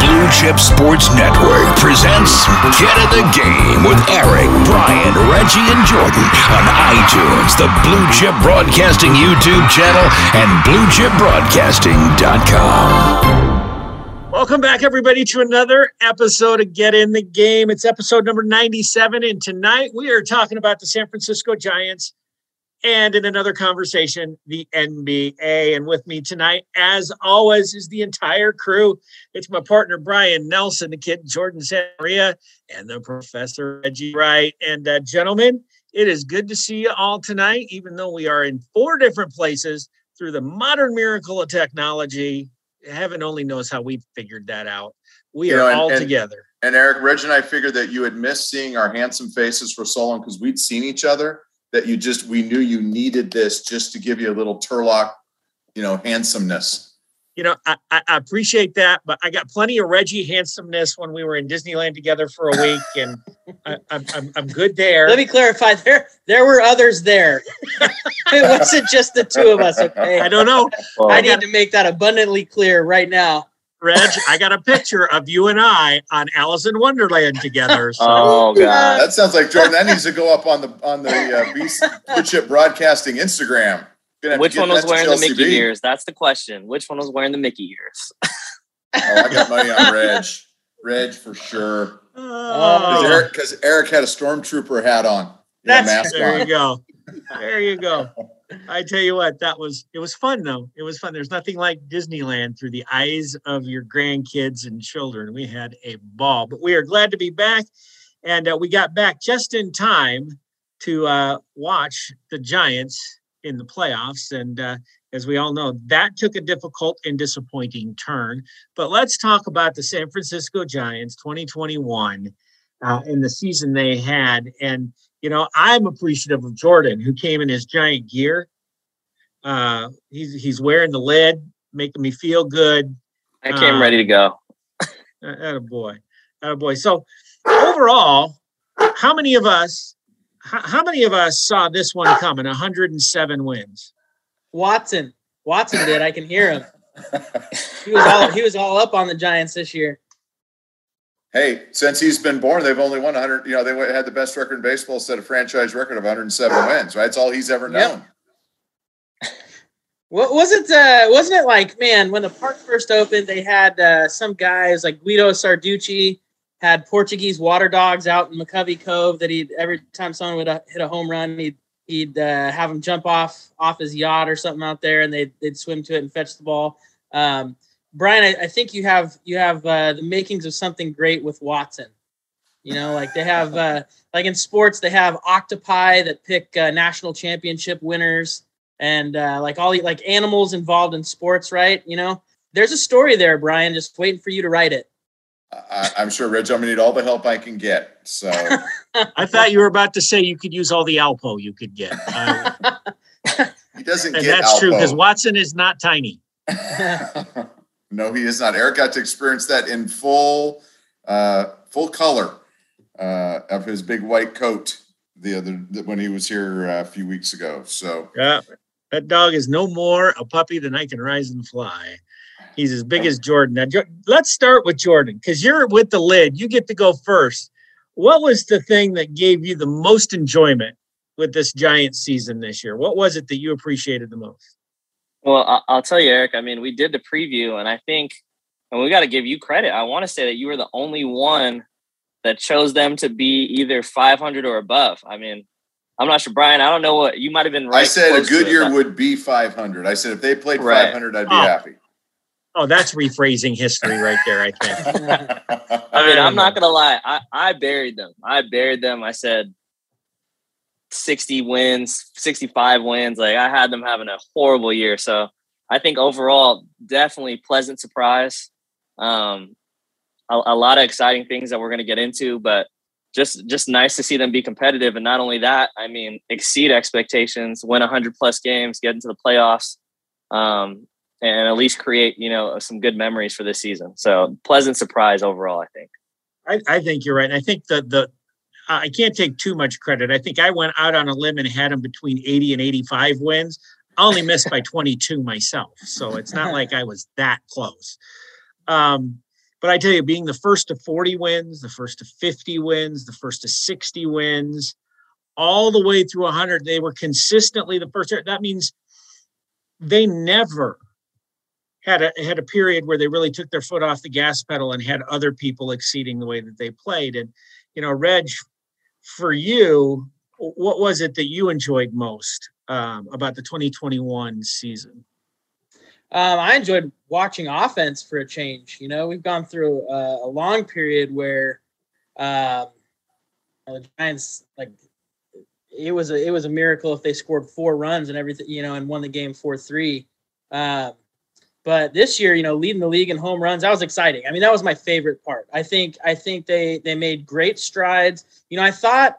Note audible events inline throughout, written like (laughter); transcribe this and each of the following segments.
Blue Chip Sports Network presents Get in the Game with Eric, Brian, Reggie, and Jordan on iTunes, the Blue Chip Broadcasting YouTube channel, and BlueChipBroadcasting.com. Welcome back, everybody, to another episode of Get in the Game. It's episode number 97, and tonight we are talking about the San Francisco Giants and in another conversation, the NBA. And with me tonight, as always, is the entire crew. It's my partner, Brian Nelson, the kid, Jordan Sanria, and the professor, Reggie Wright. And uh, gentlemen, it is good to see you all tonight, even though we are in four different places through the modern miracle of technology. Heaven only knows how we figured that out. We You are know, and- all and- together. And Eric, Reg, and I figured that you had missed seeing our handsome faces for so long because we'd seen each other. That you just we knew you needed this just to give you a little Turlock, you know, handsomeness. you know, I, I I appreciate that, but I got plenty of Reggie handsomeness when we were in Disneyland together for a week, and (laughs) I, I'm, I'm I'm good there. Let me clarify. There, there were others there. (laughs) it wasn't just the two of us. Okay, I don't know, I need to make that abundantly clear right now. Reg. I got a picture of you and I on Alice in Wonderland together. So Oh god. That sounds like Jordan. That needs to go up on the on the uh, Beast Blue Chip Broadcasting Instagram. Gonna have to Which one was wearing the Mickey B. ears? That's the question. Which one was wearing the Mickey ears? Oh, I got money on Reg. Reg for sure. Oh, Because Eric, 'cause Eric had a stormtrooper hat on. You know, That's- mask there on. you go. There you go. I tell you what, that was it was fun though. It was fun. There's nothing like Disneyland through the eyes of your grandkids and children. We had a ball, but we are glad to be back, and uh, we got back just in time to uh, watch the Giants in the playoffs. And uh, as we all know, that took a difficult and disappointing turn. But let's talk about the San Francisco Giants 2021 uh, in the season they had. And, you know, I'm appreciative of Jordan, who came in his giant gear. Uh, he's, he's wearing the lid, making me feel good. I came Uh, ready to go. a boy, a boy. So overall, how many of us, how, how many of us saw this one coming? 107 wins. Watson, Watson did. I can hear him. He was all he was all up on the Giants this year. Hey, since he's been born, they've only won 100. You know, they had the best record in baseball, set a franchise record of 107 wins. Right, it's all he's ever Yep. known. What was it? Uh, wasn't it like man when the park first opened? They had uh, some guys like Guido Sarducci had Portuguese water dogs out in McCovey Cove that he'd every time someone would uh, hit a home run, he'd he'd uh, have them jump off off his yacht or something out there, and they'd they'd swim to it and fetch the ball. Um, Brian, I, I think you have you have uh, the makings of something great with Watson. You know, like they have uh, (laughs) like in sports, they have octopi that pick uh, national championship winners and uh, like all the like animals involved in sports, right? You know, there's a story there, Brian. Just waiting for you to write it. I, I'm sure, Reg, I'm gonna need all the help I can get. So (laughs) I thought you were about to say you could use all the Alpo you could get. Uh, (laughs) he doesn't and get that's true because Watson is not tiny. No, he is not. Eric got to experience that in full, uh, full color uh, of his big white coat the other when he was here uh, a few weeks ago. So Yeah, that dog is no more a puppy than I can rise and fly. He's as big as Jordan. Now, let's start with Jordan because you're with the lid. You get to go first. What was the thing that gave you the most enjoyment with this Giant season this year? What was it that you appreciated the most? Well, I- I'll tell you, Eric. I mean, we did the preview, and I think, and we got to give you credit. I want to say that you were the only one that chose them to be either 500 or above. I mean, I'm not sure, Brian. I don't know what you might have been right. I said a close good year would be 500. I said if they played Right. 500, I'd be Oh. happy. Oh, that's rephrasing history right there, I think. (laughs) I mean, I'm not gonna lie. I, I buried them. I buried them. I said 60 wins, 65 wins. Like I had them having a horrible year. So I think overall, definitely pleasant surprise. Um, a, a lot of exciting things that we're gonna get into, but just just nice to see them be competitive. And not only that, I mean, exceed expectations, win 100 plus games, get into the playoffs. Um, and at least create, you know, some good memories for this season. So pleasant surprise overall, I think. I, I think you're right. And I think the the I can't take too much credit. I think I went out on a limb and had them between 80 and 85 wins. I only missed by 22 myself, so it's not like I was that close. Um, But I tell you, being the first to 40 wins, the first to 50 wins, the first to 60 wins, all the way through 100, they were consistently the first. That means they never had a had a period where they really took their foot off the gas pedal and had other people exceeding the way that they played. And you know, Reg, for you, what was it that you enjoyed most um, about the 2021 season? Um, I enjoyed watching offense for a change. You know, we've gone through a, a long period where um, the Giants like it was a it was a miracle if they scored four runs and everything, you know, and won the game four three. Um, but this year, you know, leading the league in home runs, that was exciting. I mean, that was my favorite part. I think I think they they made great strides. You know, I thought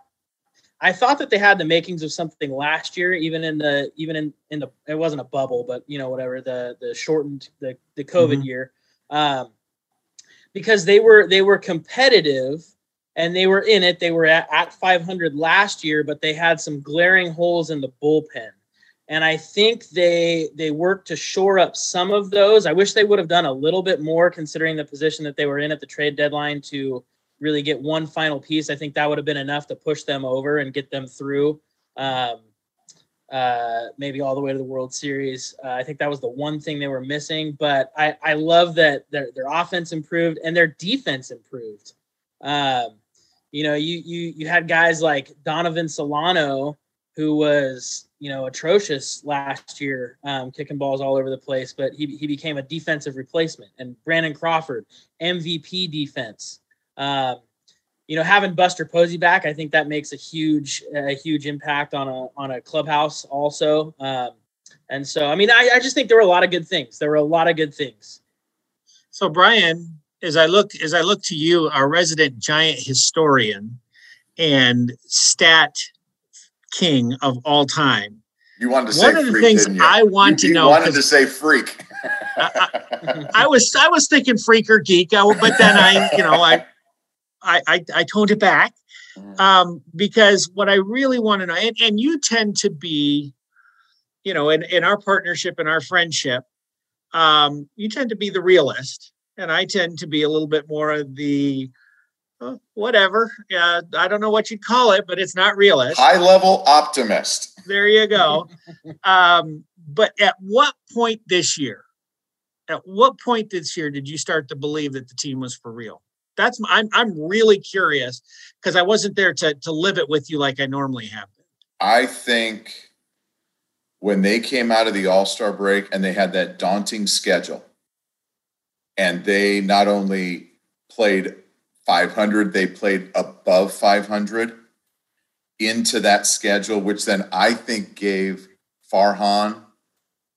I thought that they had the makings of something last year, even in the even in in the it wasn't a bubble, but you know whatever the the shortened the the COVID mm-hmm. year, um, because they were they were competitive and they were in it. They were at, at 500 last year, but they had some glaring holes in the bullpen, and I think they they worked to shore up some of those. I wish they would have done a little bit more, considering the position that they were in at the trade deadline to really get one final piece. I think that would have been enough to push them over and get them through. Um, uh, maybe all the way to the World Series. Uh, I think that was the one thing they were missing. But I, I love that their their offense improved and their defense improved. Um, you know, you you you had guys like Donovan Solano, who was you know atrocious last year, um, kicking balls all over the place, but he he became a defensive replacement. And Brandon Crawford, MVP defense. Um, you know, having Buster Posey back, I think that makes a huge, a huge impact on a on a clubhouse also. Um, and so, I mean, I, I just think there were a lot of good things. There were a lot of good things. So, Brian, as I look as I look to you, our resident giant historian and stat king of all time. You wanted to say one of the things I want you, to know. Wanted to say freak. (laughs) (laughs) I, I, was I was thinking freak or geek, but then I you know I I, I, I toned it back mm. um, because what I really want to know, and, and you tend to be, you know, in, in our partnership and our friendship, um, you tend to be the realist, and I tend to be a little bit more of the uh, whatever. Uh, I don't know what you'd call it, but it's not realist. High level optimist. There you go. (laughs) um, but at what point this year? At what point this year did you start to believe that the team was for real? that's I'm I'm really curious because I wasn't there to to live it with you like I normally have been. I think when they came out of the All-Star break and they had that daunting schedule and they not only played 500, they played above 500 into that schedule, which then I think gave Farhan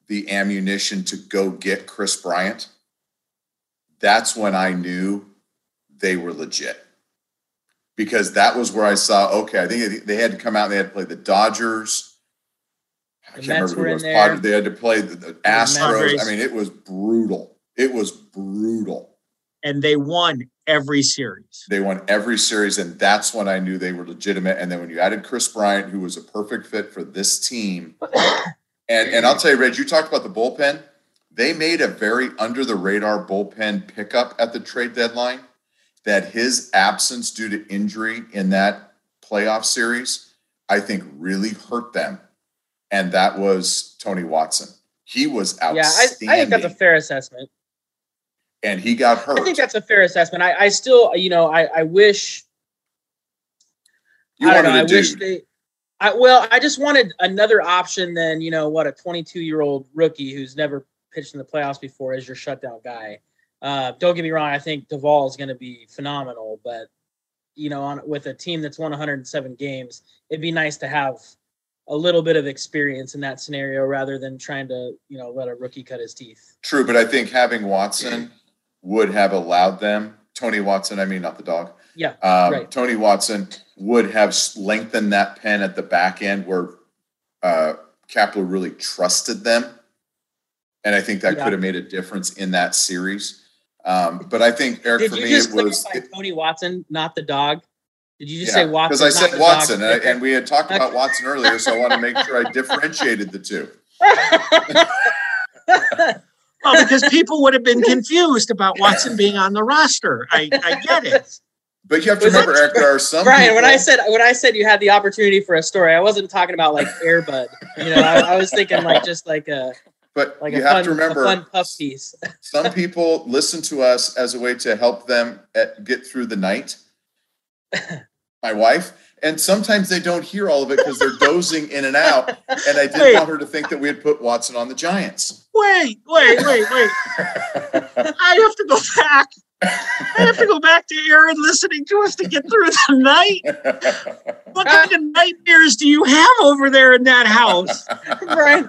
the ammunition to go get Kris Bryant. That's when I knew they were legit because that was where I saw. Okay, I think they had to come out. and They had to play the Dodgers. I can't remember who it was. They had to play the, the Astros. I mean, it was brutal. It was brutal. And they won every series. They won every series, and that's when I knew they were legitimate. And then when you added Kris Bryant, who was a perfect fit for this team, (coughs) and and I'll tell you, Reg, you talked about the bullpen. They made a very under the radar bullpen pickup at the trade deadline that his absence due to injury in that playoff series, I think really hurt them. And that was Tony Watson. He was outstanding. Yeah, I, I think that's a fair assessment. And he got hurt. I think that's a fair assessment. I, I still, you know, I, I wish. You I don't know. I dude. wish they. I, well, I just wanted another option than you know what a 22 year old rookie who's never pitched in the playoffs before as your shutdown guy. Uh, don't get me wrong. I think Doval is going to be phenomenal, but you know, on with a team that's won 107 games, it'd be nice to have a little bit of experience in that scenario rather than trying to, you know, let a rookie cut his teeth. True, but I think having Watson would have allowed them. Tony Watson, I mean, not the dog. Yeah, um, right. Tony Watson would have lengthened that pen at the back end where uh, Kapler really trusted them, and I think that yeah. could have made a difference in that series. Um, but I think Eric Did for you me just it was it, Tony Watson, not the dog. Did you just yeah, say Watson? Because I said Watson, and, and, we had talked about Watson earlier, so I want to make sure I differentiated the two. (laughs) Well, because people would have been confused about Watson being on the roster. I, I get it. But you have to Was that- remember, Eric, there are some Brian, when people- I said when I said you had the opportunity for a story, I wasn't talking about like Airbud. You know, I, I was thinking like just like a but like you a have fun, to remember fun puff piece. some people listen to us as a way to help them at, get through the night. (laughs) My wife, and sometimes they don't hear all of it because they're dozing in and out. And I didn't Wait. want her to think that we had put Watson on the Giants. Wait, wait, wait, wait. (laughs) I have to go back. I have to go back to Aaron listening to us to get through the night. What (laughs) kind of nightmares do you have over there in that house? (laughs) Brian,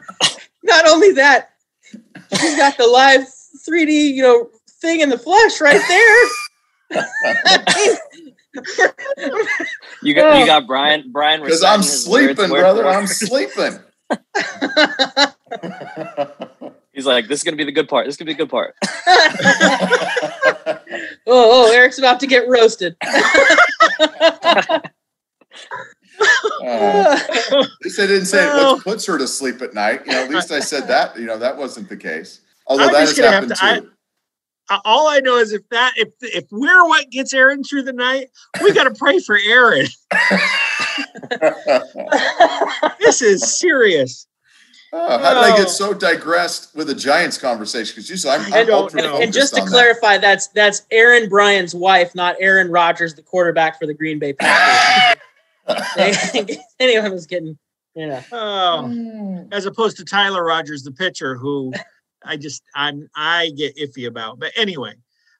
not only that, she's got the live 3D, you know, thing in the flesh right there. You got you got Brian Brian Because I'm reciting words sleeping, brother. for. I'm (laughs) sleeping. He's like, this is gonna be the good part. This is gonna be the good part. (laughs) oh, oh, Eric's about to get roasted. Uh, (laughs) at least I didn't say Well- what puts her to sleep at night. You know, at least I said that. You know, that wasn't the case. Although I'm that has happened to- too. Uh, All I know is if that if if we're what gets Aaron through the night, we got to pray for Aaron. (laughs) This is serious. Oh, how did I Oh. get so digressed with a Giants conversation? Because usually I'm, I I'm don't ultra know. focused and just to on that. clarify, that's that's Aaron Brian's wife, not Aaron Rodgers, the quarterback for the Green Bay Packers. (laughs) (laughs) Anyone was getting, you know. Oh, hmm. as opposed to Tyler Rogers, the pitcher, who I just I'm I get iffy about. But anyway,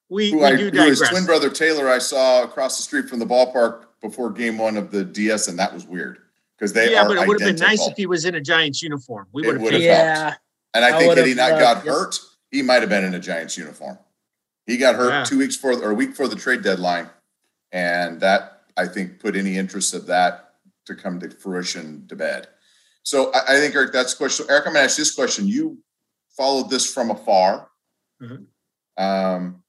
we, who, we I, do who his twin brother Taylor I saw across the street from the ballpark before game one of the DS, and that was weird because they yeah, are but it would have been nice if he was in a Giants uniform. We would have would've helped. Yeah. And I I think had he not loved- got yes. hurt, he might have been in a Giants uniform. He got hurt Yeah. two weeks for or a week before the trade deadline, and that I think put any interest of that to come to fruition to bed. So I, I think Eric, that's the question. Eric, I'm gonna ask this question. You followed this from afar, Mhm. um,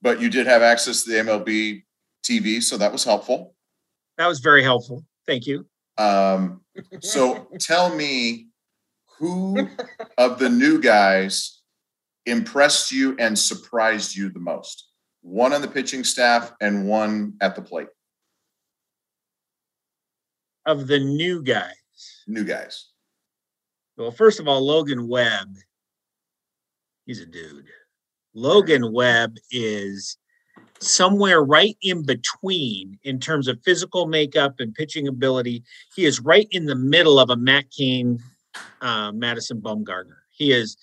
but you did have access to the MLB TV, so that was helpful. that was very helpful. Thank you. Um, so (laughs) tell me who of the new guys impressed you and surprised you the most? One on the pitching staff and one at the plate. Of the new guys. New guys. Well, first of all, Logan Webb. He's a dude. Logan Webb is somewhere right in between in terms of physical makeup and pitching ability. He is right in the middle of a Matt Cain, uh, Madison Bumgarner. He is,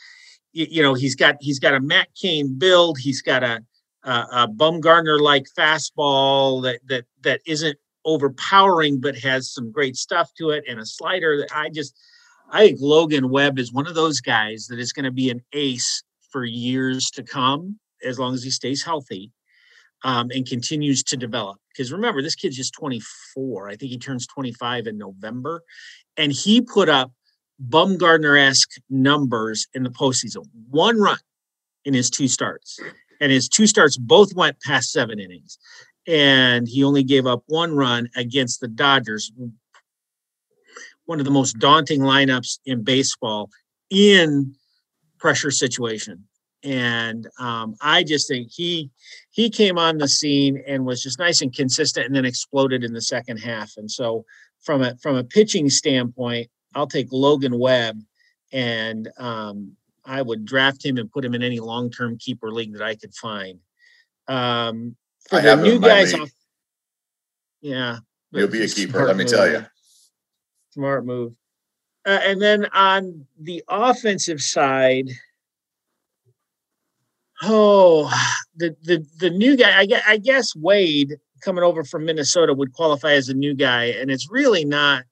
you know, he's got he's got a Matt Cain build. He's got a a, a Bumgarner like fastball that that that isn't overpowering but has some great stuff to it and a slider that I just I think Logan Webb is one of those guys that is going to be an ace for years to come, as long as he stays healthy um, and continues to develop. Because remember, this kid's just 24. I think he turns 25 in November, and he put up Bumgarner esque numbers in the postseason. One run in his two starts, and his two starts both went past seven innings. And he only gave up one run against the Dodgers, one of the most daunting lineups in baseball in pressure situation. And um, I just think he he came on the scene and was just nice and consistent, and then exploded in the second half. And so, from a from a pitching standpoint, I'll take Logan Webb, and um, I would draft him and put him in any long term keeper league that I could find. Um, for I the new guys, off, yeah, You'll be a keeper, let me tell you. Smart move. Uh, and then on the offensive side, oh, the the the new guy. I guess, I guess Wade coming over from Minnesota would qualify as a new guy, and it's really not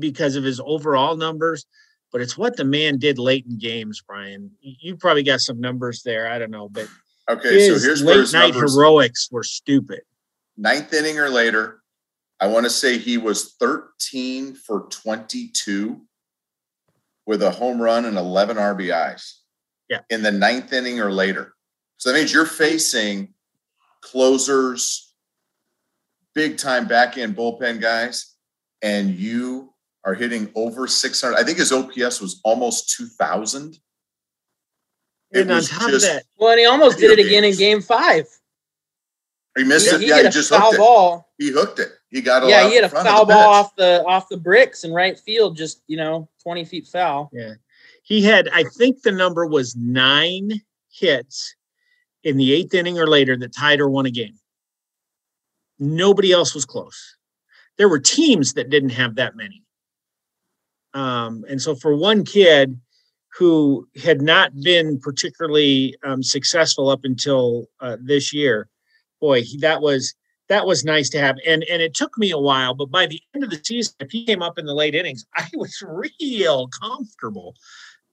because of his overall numbers, but it's what the man did late in games. Brian, you probably got some numbers there. I don't know, but Okay, so his here's where late his night numbers heroics were stupid. ninth inning or later. I want to say he was 13 for 22 with a home run and 11 RBIs. Yeah. In the ninth inning or later. So that means you're facing closers, big time back end bullpen guys, and you are hitting over 600. I think his OPS was almost 2,000. It and on top of that, Well, and he almost did it Video again in game five. He missed He, it. he Yeah, hit he a just foul hooked it. ball. He hooked it. He got it Yeah, out he hit a front of foul ball off the off the bricks in right field, just you know, twenty feet foul. yeah, he had. I think the number was nine hits in the eighth inning or later that tied or won a game. Nobody else was close. There were teams that didn't have that many. Um, and so for one kid who had not been particularly um, successful up until uh, this year, boy, he, that was that was nice to have. And and it took me a while, but by the end of the season, if he came up in the late innings, (laughs) I was real comfortable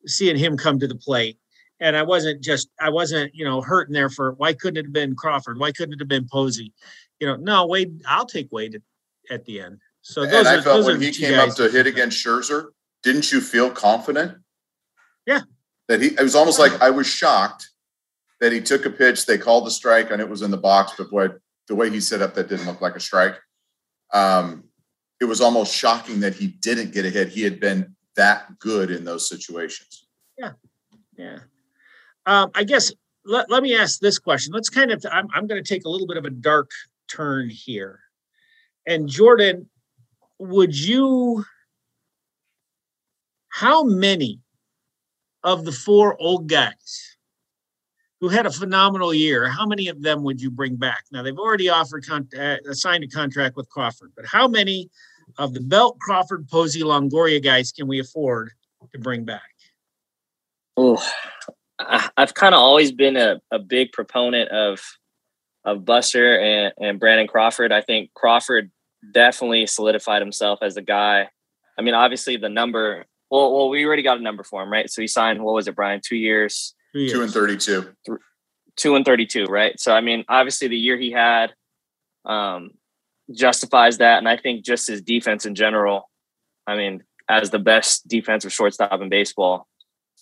seeing him come to the plate. And I wasn't just I wasn't you know hurting there for why couldn't it have been Crawford? Why couldn't it have been Posey? You know, no, Wade, I'll take Wade at, at the end. So those and are I felt those when he came guys up to hit against Scherzer, didn't you feel confident? Yeah. That he, it was almost like I was shocked that he took a pitch, they called the strike, and it was in the box, but boy, the way he set up that didn't look like a strike. Um, it was almost shocking that he didn't get a hit. He had been that good in those situations. Yeah, yeah. Um, I guess let, let me ask this question. Let's kind of, I'm, I'm going to take a little bit of a dark turn here. And Jordan, would you, how many of the four old guys who had a phenomenal year, how many of them would you bring back? Now, they've already offered, con- uh, signed a contract with Crawford, but how many of the Belt, Crawford, Posey, Longoria guys can we afford to bring back? Oh, I've kind of always been a, a big proponent of of Buster and, and Brandon Crawford. I think Crawford definitely solidified himself as a guy. I mean, obviously the number. Well, well, we already got a number for him, right? So he signed. What was it, Brian? Two years, Two Two and years. thirty-two. two and thirty-two, right? So I mean, obviously the year he had um, justifies that, and I think just his defense in general. I mean, as the best defensive shortstop in baseball,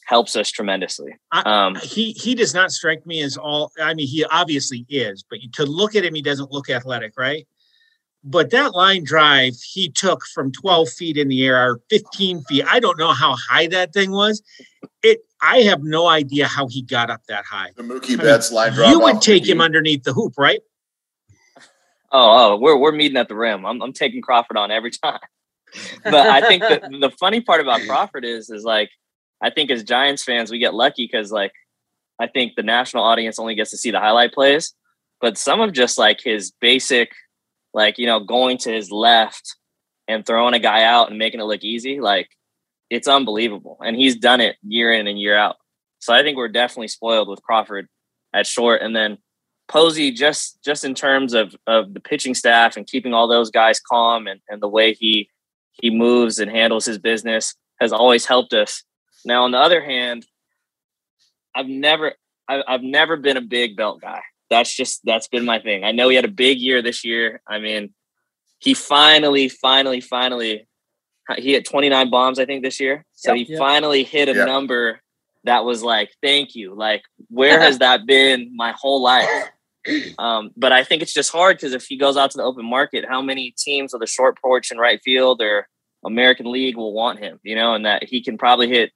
helps us tremendously. I- Um, he he does not strike me as all i mean he obviously is but to look at him he doesn't look athletic right but that line drive he took from 12 feet in the air or 15 feet i don't know how high that thing was it i have no idea how he got up that high The Mookie I mean, Betts line drive. you would off take him underneath the hoop right Oh, oh, we're we're meeting at the rim. I'm I'm taking Crawford on every (laughs) time. But I think that the funny part about Crawford is is like I think as Giants fans we get lucky because like I think the national audience only gets to see the highlight plays, but some of just like his basic, like you know, going to his left and throwing a guy out and making it look easy, like it's unbelievable. And he's done it year in and year out. So I think we're definitely spoiled with Crawford at short, and then Posey just just in terms of of the pitching staff and keeping all those guys calm and, and the way he he moves and handles his business has always helped us. Now on the other hand, I've never I, I've never been a big belt guy. That's just that's been my thing. I know he had a big year this year. I mean, he finally, finally, finally he hit 29 bombs, I think, this year. So Yep. he Yep. finally hit a Yep. number that was like, thank you. Like, where (laughs) has that been my whole life? Um, but I think it's just hard because if he goes out to the open market, how many teams with a short porch in right field or American League will want him? You know, and that he can probably hit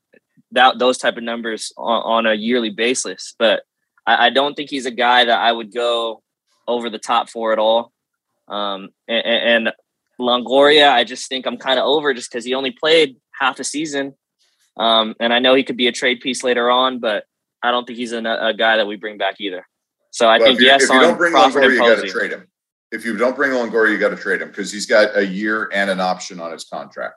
that those type of numbers on, on a yearly basis. But I, I don't think he's a guy that I would go over the top for at all. Um, and, and Longoria, I just think I'm kind of over just because he only played half a season. Um, and I know he could be a trade piece later on, but I don't think he's a, a guy that we bring back either. So I Well, think if yes if you on don't bring Crawford Longoria, and you got to trade him. If you don't bring Longoria, you got to trade him because he's got a year and an option on his contract.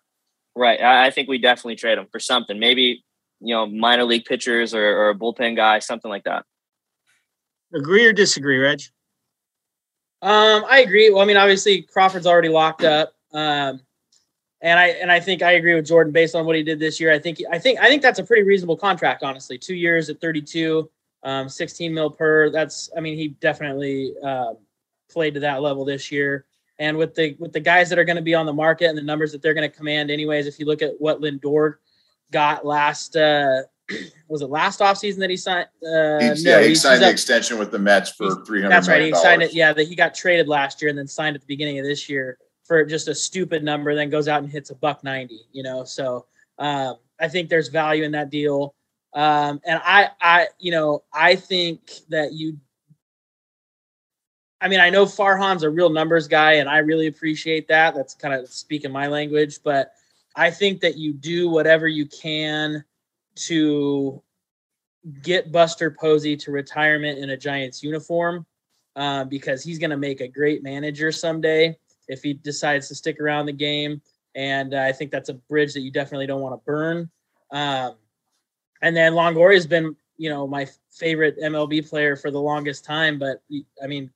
Right. I, I think we definitely trade him for something. Maybe you know minor league pitchers or, or a bullpen guy, something like that. agree or disagree reg Um, I agree. Well, I mean, obviously Crawford's already locked up. Um, and I and I think I agree with Jordan based on what he did this year. I think I think I think that's a pretty reasonable contract, honestly. Two years at 32, um, 16 mil per. That's I mean, he definitely uh, played to that level this year. And with the with the guys that are going to be on the market and the numbers that they're going to command, anyways, if you look at what Lindor got last, uh, (clears throat) was it last offseason that he signed? Uh, no, yeah, he he's- signed the up- extension with the Mets for three hundred. that's right. He signed it. Yeah, that he got traded last year and then signed at the beginning of this year for just a stupid number. Then goes out and hits a buck ninety. You know, so um, I think there's value in that deal. Um, and I, I, you know, I think that you. I mean, I know Farhan's a real numbers guy, and I really appreciate that. That's kind of speaking my language, but I think that you do whatever you can to get Buster Posey to retirement in a Giants uniform uh, because he's going to make a great manager someday if he decides to stick around the game. And uh, I think that's a bridge that you definitely don't want to burn. Um, and then Longoria has been, you know, my favorite MLB player for the longest time. But I mean,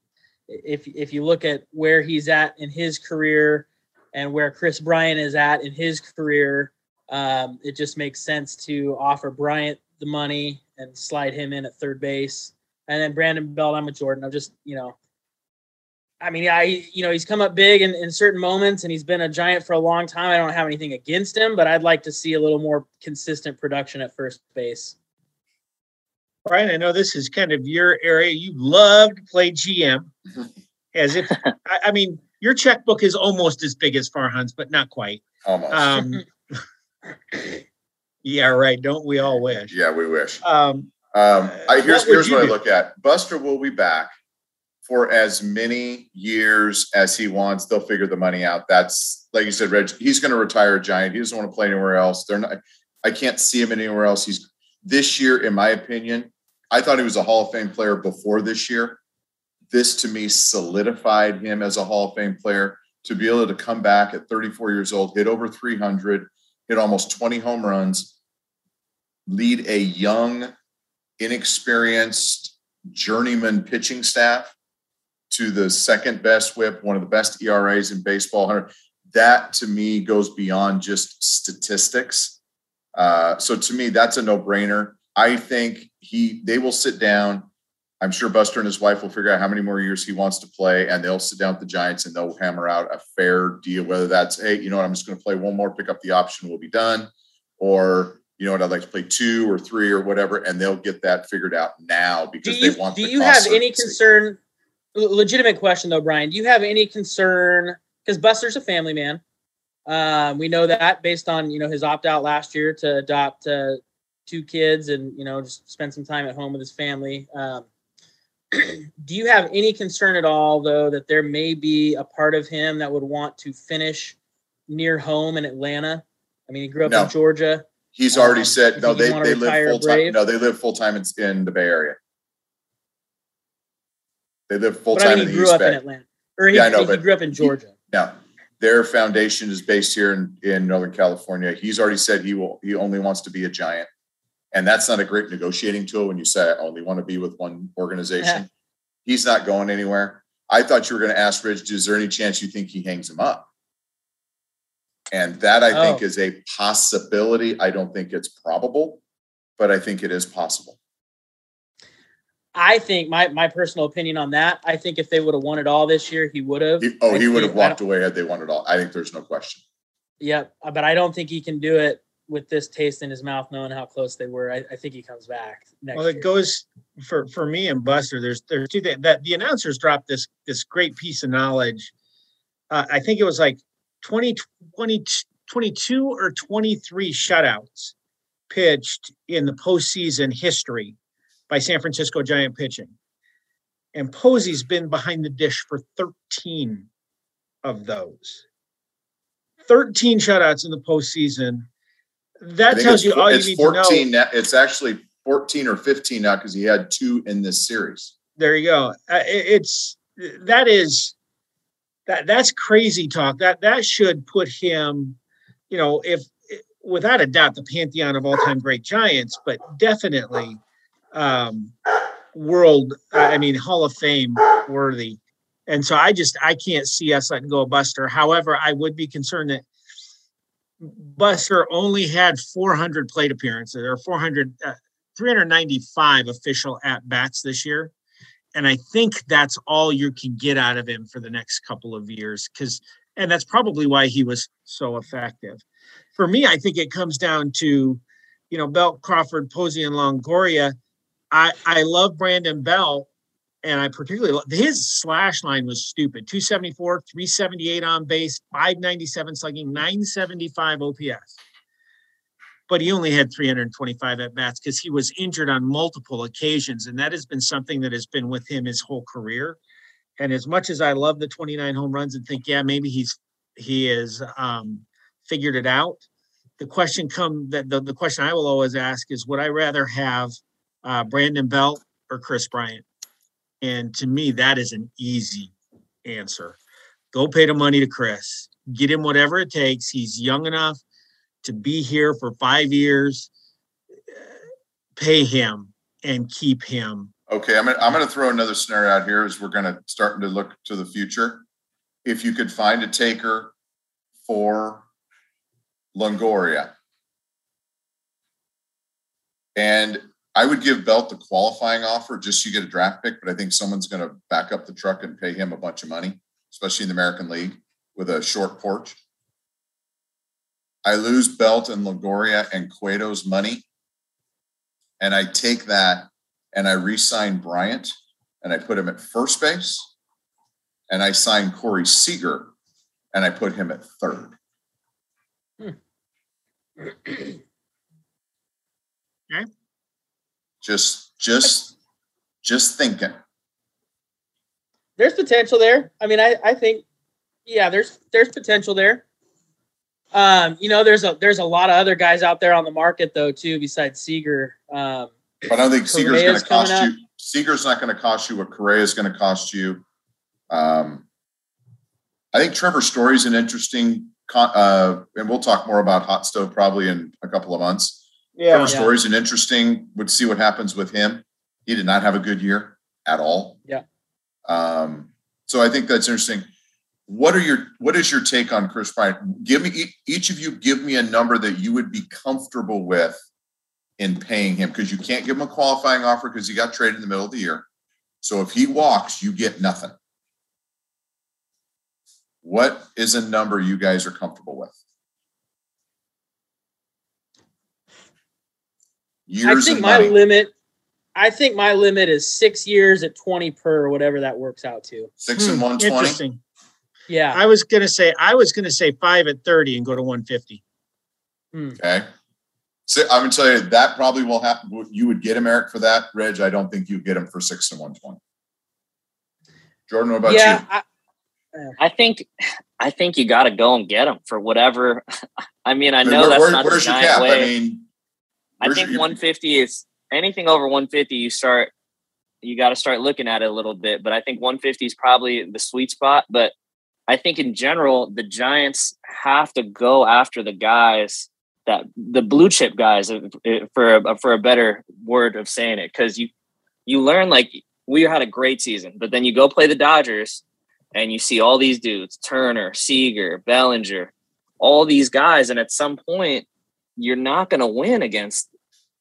if if you look at where he's at in his career and where Kris Bryant is at in his career, um, it just makes sense to offer Bryant the money and slide him in at third base. And then Brandon Belt, I'm a Jordan. I'm just, you know, I mean, I, you know, he's come up big in, in certain moments and he's been a giant for a long time. I don't have anything against him, but I'd like to see a little more consistent production at first base. Brian, I know this is kind of your area. You love to play GM as if, I, I, mean, your checkbook is almost as big as Farhan's, but not quite. Almost. Um, (laughs) yeah, right. Don't we all wish? Yeah, we wish. Um, um, I, here's what here's what do? I look at. Buster will be back for as many years as he wants. They'll figure the money out. That's like you said, Reg. He's going to retire a giant. He doesn't want to play anywhere else. They're not. I can't see him anywhere else. He's this year, in my opinion. I thought he was a Hall of Fame player before this year. This to me solidified him as a Hall of Fame player to be able to come back at 34 years old, hit over 300, hit almost 20 home runs, lead a young, inexperienced journeyman pitching staff to the second best whip, one of the best ERAs in baseball. That to me goes beyond just statistics. Uh, so to me, that's a no brainer. I think he they will sit down. I'm sure Buster and his wife will figure out how many more years he wants to play, and they'll sit down with the Giants and they'll hammer out a fair deal. Whether that's hey, you know what, I'm just going to play one more, pick up the option, we'll be done, or you know what, I'd like to play two or three or whatever, and they'll get that figured out now because you, they want. Do you have any concern? Legitimate question though, Brian. Do you have any concern? Because Buster's a family man. Um, we know that based on you know his opt out last year to adopt uh, two kids and you know just spend some time at home with his family. Um, do you have any concern at all though that there may be a part of him that would want to finish near home in Atlanta? I mean, he grew up no. in Georgia. He's already um, said no. They they live full time. No, they live full time in, in the Bay Area. They live full time I mean, in the East Bay. In Atlanta, or he, yeah, I know, he grew up in Georgia. He, no, their foundation is based here in, in Northern California. He's already said he will. He only wants to be a giant. And that's not a great negotiating tool when you say, I only want to be with one organization. Yeah. He's not going anywhere. I thought you were going to ask Rich, is there any chance you think he hangs him up? And that I oh. think is a possibility. I don't think it's probable, but I think it is possible. I think my my personal opinion on that. I think if they would have won it all this year, he would have. Oh, he would have walked away had they won it all. I think there's no question. Yep, but I don't think he can do it with this taste in his mouth, knowing how close they were, I, I think he comes back next. Well, it year. goes for for me and Buster. There's there's two things that the announcers dropped this this great piece of knowledge. Uh, I think it was like 20, 20, 22 or 23 shutouts pitched in the postseason history by San Francisco Giant pitching. And Posey's been behind the dish for 13 of those. 13 shutouts in the postseason that tells you all you need 14 to know. Now, it's actually 14 or 15 now because he had two in this series. There you go. Uh, it's that is that that's crazy talk. That that should put him, you know, if without a doubt the pantheon of all-time great giants, but definitely um, world. I mean, Hall of Fame worthy. And so I just I can't see us letting go of Buster. However, I would be concerned that Buster only had 400 plate appearances or 400, uh, 395 official at bats this year. And I think that's all you can get out of him for the next couple of years. Because, and that's probably why he was so effective. For me, I think it comes down to, you know, Belt, Crawford, Posey, and Longoria. I, I love Brandon Belt and I particularly his slash line was stupid 274, 378 on base, 597 slugging, 975 OPS. but he only had 325 at bats because he was injured on multiple occasions. And that has been something that has been with him his whole career. And as much as I love the 29 home runs and think, yeah, maybe he's he has um, figured it out. The question come that the, the question I will always ask is would I rather have uh, Brandon Belt or Kris Bryant? And to me, that is an easy answer. Go pay the money to Kris. Get him whatever it takes. He's young enough to be here for five years. Pay him and keep him. Okay, I'm gonna, I'm going to throw another scenario out here as we're going to start to look to the future. If you could find a taker for Longoria, and I would give Belt the qualifying offer just so you get a draft pick, but I think someone's going to back up the truck and pay him a bunch of money, especially in the American League with a short porch. I lose Belt and Longoria and Cueto's money, and I take that and I re-sign Bryant and I put him at first base, and I sign Corey Seager and I put him at third. Hmm. (clears throat) okay. Just, just, just thinking. There's potential there. I mean, I, I think, yeah, there's there's potential there. Um, you know, there's a there's a lot of other guys out there on the market though too, besides Seager. Um, but I don't think Seager's going to cost you. Seager's not going to cost you what Correa is going to cost you. Um, I think Trevor Story is an interesting, uh, and we'll talk more about Hot Stove probably in a couple of months. Yeah, Trevor yeah. Story is an interesting. Would see what happens with him. He did not have a good year at all. Yeah. Um, so I think that's interesting. What are your what is your take on Kris Bryant? Give me each of you give me a number that you would be comfortable with in paying him because you can't give him a qualifying offer because he got traded in the middle of the year. So if he walks, you get nothing. What is a number you guys are comfortable with? Years I think my money. limit. I think my limit is six years at twenty per, whatever that works out to. Six hmm, and one twenty. Interesting. Yeah, I was gonna say I was gonna say five at thirty and go to one fifty. Hmm. Okay. So I'm gonna tell you that probably will happen. You would get him, Eric, for that. Reg, I don't think you get him for six and one twenty. Jordan, what about yeah, you? I, I think I think you got to go and get him for whatever. (laughs) I mean, I know where, that's where, not the giant way. I mean, I think 150 is anything over 150. You start, you got to start looking at it a little bit. But I think 150 is probably the sweet spot. But I think in general, the Giants have to go after the guys that the blue chip guys for a, for a better word of saying it because you you learn like we had a great season but then you go play the dodgers and you see all these dudes turner seager bellinger all these guys and at some point you're not going to win against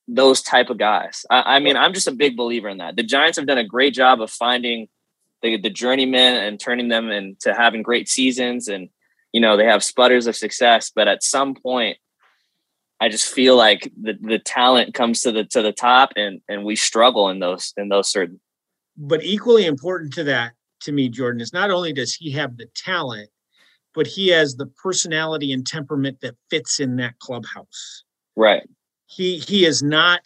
those type of guys. I, I, mean i'm just a big believer in that. The giants have done a great job of finding the, the journeymen and turning them into having great seasons and you know they have sputters of success but at some point I just feel like the, the talent comes to the to the top and and we struggle in those in those certain but equally important to that to me Jordan is not only does he have the talent but he has the personality and temperament that fits in that clubhouse right he he is not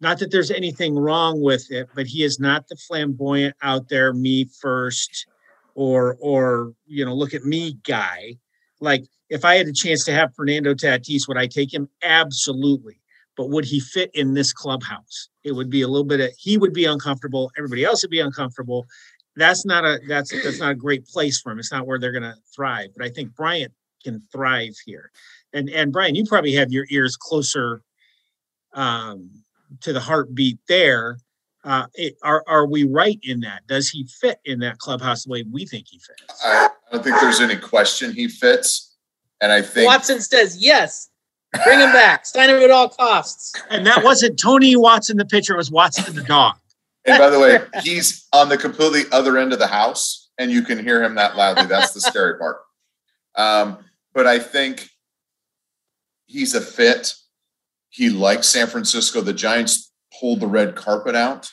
not that there's anything wrong with it but he is not the flamboyant out there me first or or you know look at me guy like if I had a chance to have Fernando Tatis, would I take him? Absolutely. But would he fit in this clubhouse? It would be a little bit of he would be uncomfortable. Everybody else would be uncomfortable. That's not a that's that's not a great place for him. It's not where they're gonna thrive. But I think Bryant can thrive here. And and Brian, you probably have your ears closer um, to the heartbeat there. Uh, it, are are we right in that? Does he fit in that clubhouse the way we think he fits? I don't think there's any question he fits. And I think Watson says yes. Bring him back. Sign him at all costs. And that wasn't Tony Watson, the pitcher. It was Watson, the dog. And by the way, (laughs) he's on the completely other end of the house, and you can hear him that loudly. That's the scary part. Um, but I think he's a fit. He likes San Francisco. The Giants pulled the red carpet out.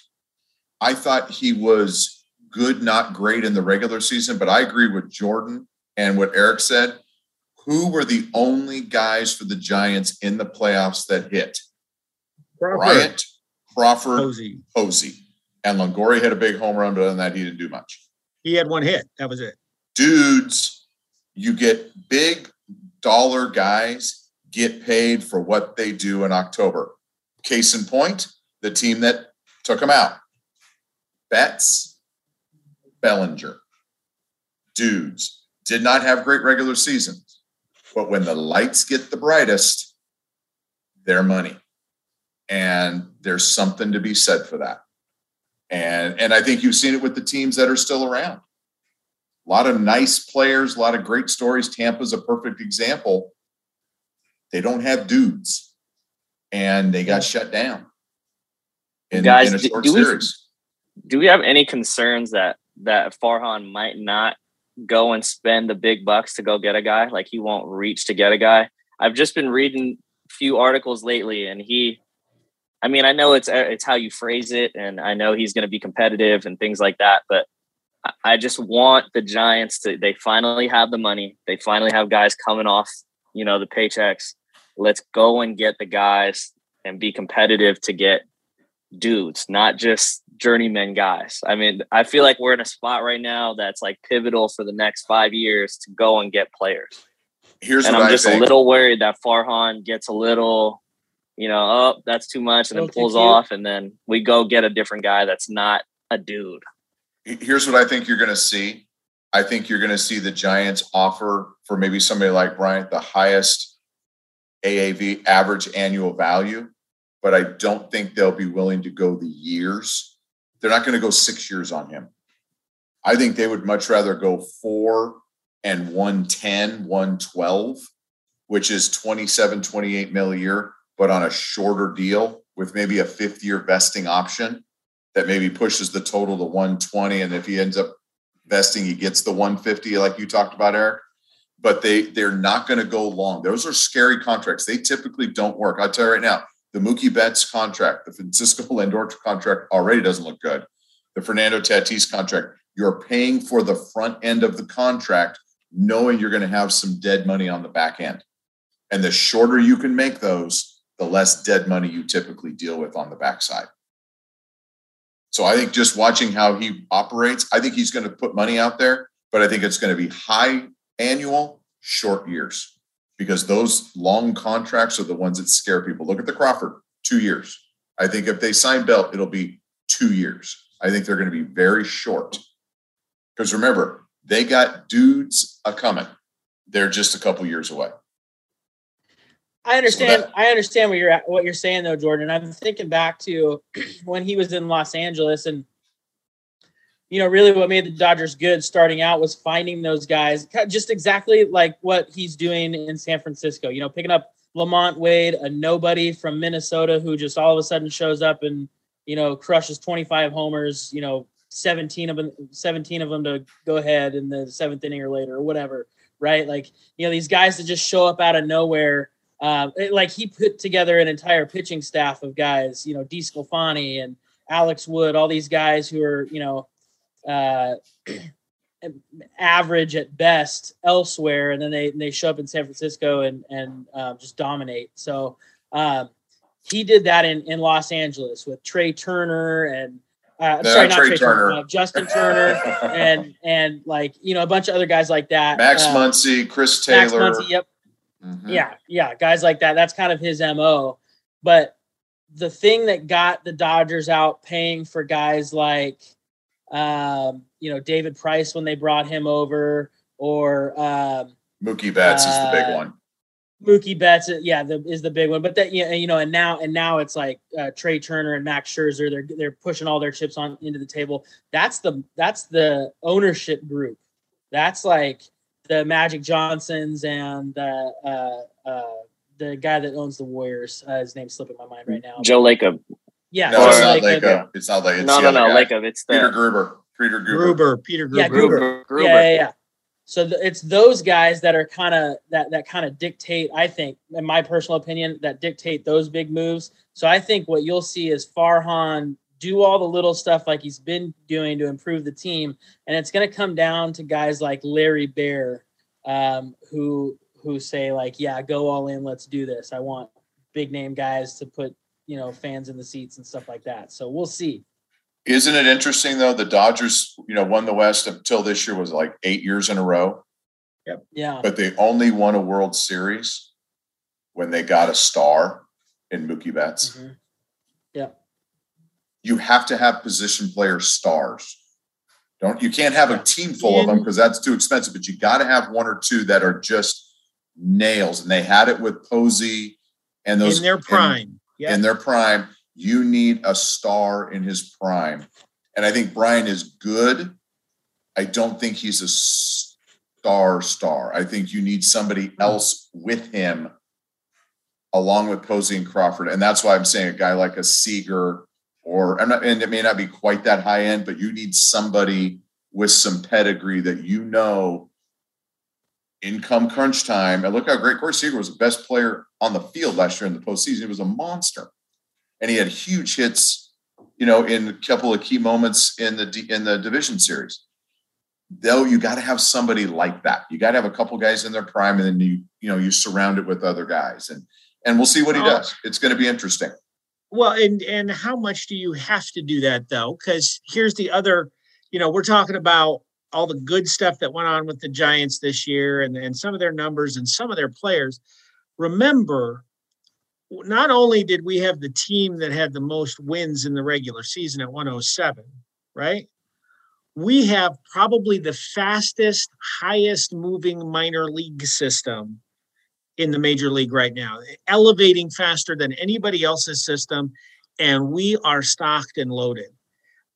I thought he was good, not great in the regular season, but I agree with Jordan and what Eric said Who were the only guys for the Giants in the playoffs that hit? Bryant, Crawford, Posey. Posey. And Longoria hit a big home run, but other than that, he didn't do much. He had one hit. That was it. Dudes, you get big dollar guys get paid for what they do in October. Case in point, the team that took him out. Betts, Bellinger. Dudes did not have great regular seasons, but when the lights get the brightest, their money. And there's something to be said for that. And and I think you've seen it with the teams that are still around. A lot of nice players, a lot of great stories. Tampa's a perfect example. They don't have dudes, and they got shut down in, Guys, in a do- short do we- series. Do we have any concerns that that Farhan might not go and spend the big bucks to go get a guy? Like he won't reach to get a guy. I've just been reading a few articles lately, and he. I mean, I know it's uh, it's how you phrase it, and I know he's going to be competitive and things like that. But I- just want the Giants to. They finally have the money. They finally have guys coming off, you know, the paychecks. Let's go and get the guys and be competitive to get dudes, not just journeyman guys. I mean, I feel like we're in a spot right now that's like pivotal for the next five years to go and get players. Here's and I'm I just think. a little worried that Farhan gets a little, you know, oh, that's too much, and then pulls off, and then we go get a different guy that's not a dude. Here's what I think you're going to see. I think you're going to see the Giants offer for maybe somebody like Bryant the highest AAV average annual value, but I don't think they'll be willing to go the years. They're not going to go six years on him. I think they would much rather go four and 110, 112, which is 27, 28 mil a year, but on a shorter deal with maybe a fifth year vesting option that maybe pushes the total to 120. And if he ends up vesting, he gets the 150, like you talked about, Eric. But they they're not going to go long. Those are scary contracts. They typically don't work. I'll tell you right now, the Mookie Betts contract, the Francisco Lindor contract already doesn't look good. The Fernando Tatis contract, you're paying for the front end of the contract, knowing you're going to have some dead money on the back end. And the shorter you can make those, the less dead money you typically deal with on the backside. So I think just watching how he operates, I think he's going to put money out there, but I think it's going to be high annual, short years because those long contracts are the ones that scare people. Look at the Crawford, two years. I think if they sign Belt, it'll be two years. I think they're going to be very short because remember, they got dudes a coming. They're just a couple years away. I understand. that- I understand what you're what you're saying though, Jordan. I'm thinking back to (clears throat) when he was in Los Angeles, and you know, really, what made the Dodgers good starting out was finding those guys, just exactly like what he's doing in San Francisco. You know, picking up LaMonte Wade, a nobody from Minnesota, who just all of a sudden shows up and you know crushes 25 homers. You know, 17 of them, 17 of them to go ahead in the seventh inning or later, or whatever. Right? Like you know, these guys that just show up out of nowhere. Um, it- like he put together an entire pitching staff of guys, you know, DeSclafani and Alex Wood, all these guys who are, you know, uh, (clears throat) average at best elsewhere, and then they they show up in San Francisco and and uh, just dominate. So um, he did that in in Los Angeles with Trea Turner and uh, I'm No, sorry, not Trey Trea Turner, Turner. uh, Justin Turner, (laughs) and and like you know a bunch of other guys like that. Max Uh, Muncy, Chris Max Taylor. Muncy, yep. Mhm. Yeah, yeah, guys like that. That's kind of his MO. But the thing that got the Dodgers out paying for guys like um, you know, David Price when they brought him over, or um Mookie Betts is the big Uh, one. Mookie Betts, uh, yeah, the, is the big one. But that, you know, and now and now it's like uh, Trea Turner and Max Scherzer. They're they're pushing all their chips on into the table. That's the that's the ownership group. That's like the Magic Johnsons and the uh, uh, the guy that owns the Warriors. Uh, his name's slipping my mind right now. Joe Lacob. Yeah, No, it's Joe not Lacob. Lacob. It's not like it's No, no, no, guy. Lacob. It's the Peter Gruber. Peter Gruber. Gruber, Peter Gruber. Yeah, Gruber. Gruber. Gruber. Yeah, yeah, yeah. So th- it's those guys that are kind of that that kind of dictate. I think, in my personal opinion, that dictate those big moves. So I think what you'll see is Farhan do all the little stuff like he's been doing to improve the team, and it's going to come down to guys like Larry Baer, um, who who say like, yeah, go all in, let's do this. I want big name guys to put you know fans in the seats and stuff like that. So we'll see. Isn't it interesting though? The Dodgers, you know, won the West until this year was like eight years in a row. Yep. Yeah. But they only won a World Series when they got a star in Mookie Betts. Mm-hmm. Yeah. You have to have position player stars. Don't you can't have a team full of them because that's too expensive, but you got to have one or two that are just nails. And they had it with Posey and those in their prime. In, in their prime, you need a star in his prime. And I think Brian is good. I don't think he's a star star. I think you need somebody hmm. else with him along with Posey and Crawford. And that's why I'm saying a guy like a Seager or not, and it may not be quite that high end, but you need somebody with some pedigree that you know income crunch time. And look how great Corey Seager was the best player on the field last year in the postseason. He was a monster. And he had huge hits, you know, in a couple of key moments in the in the division series. Though you got to have somebody like that. You got to have a couple guys in their prime, and then you you know you surround it with other guys, and and we'll see what he does. It's going to be interesting. Well, and and how much do you have to do that though? Because here's the other, you know, we're talking about all the good stuff that went on with the Giants this year and, and some of their numbers and some of their players. Remember, not only did we have the team that had the most wins in the regular season at 107, right? We have probably the fastest, highest moving minor league system in the major league right now, elevating faster than anybody else's system. And we are stocked and loaded.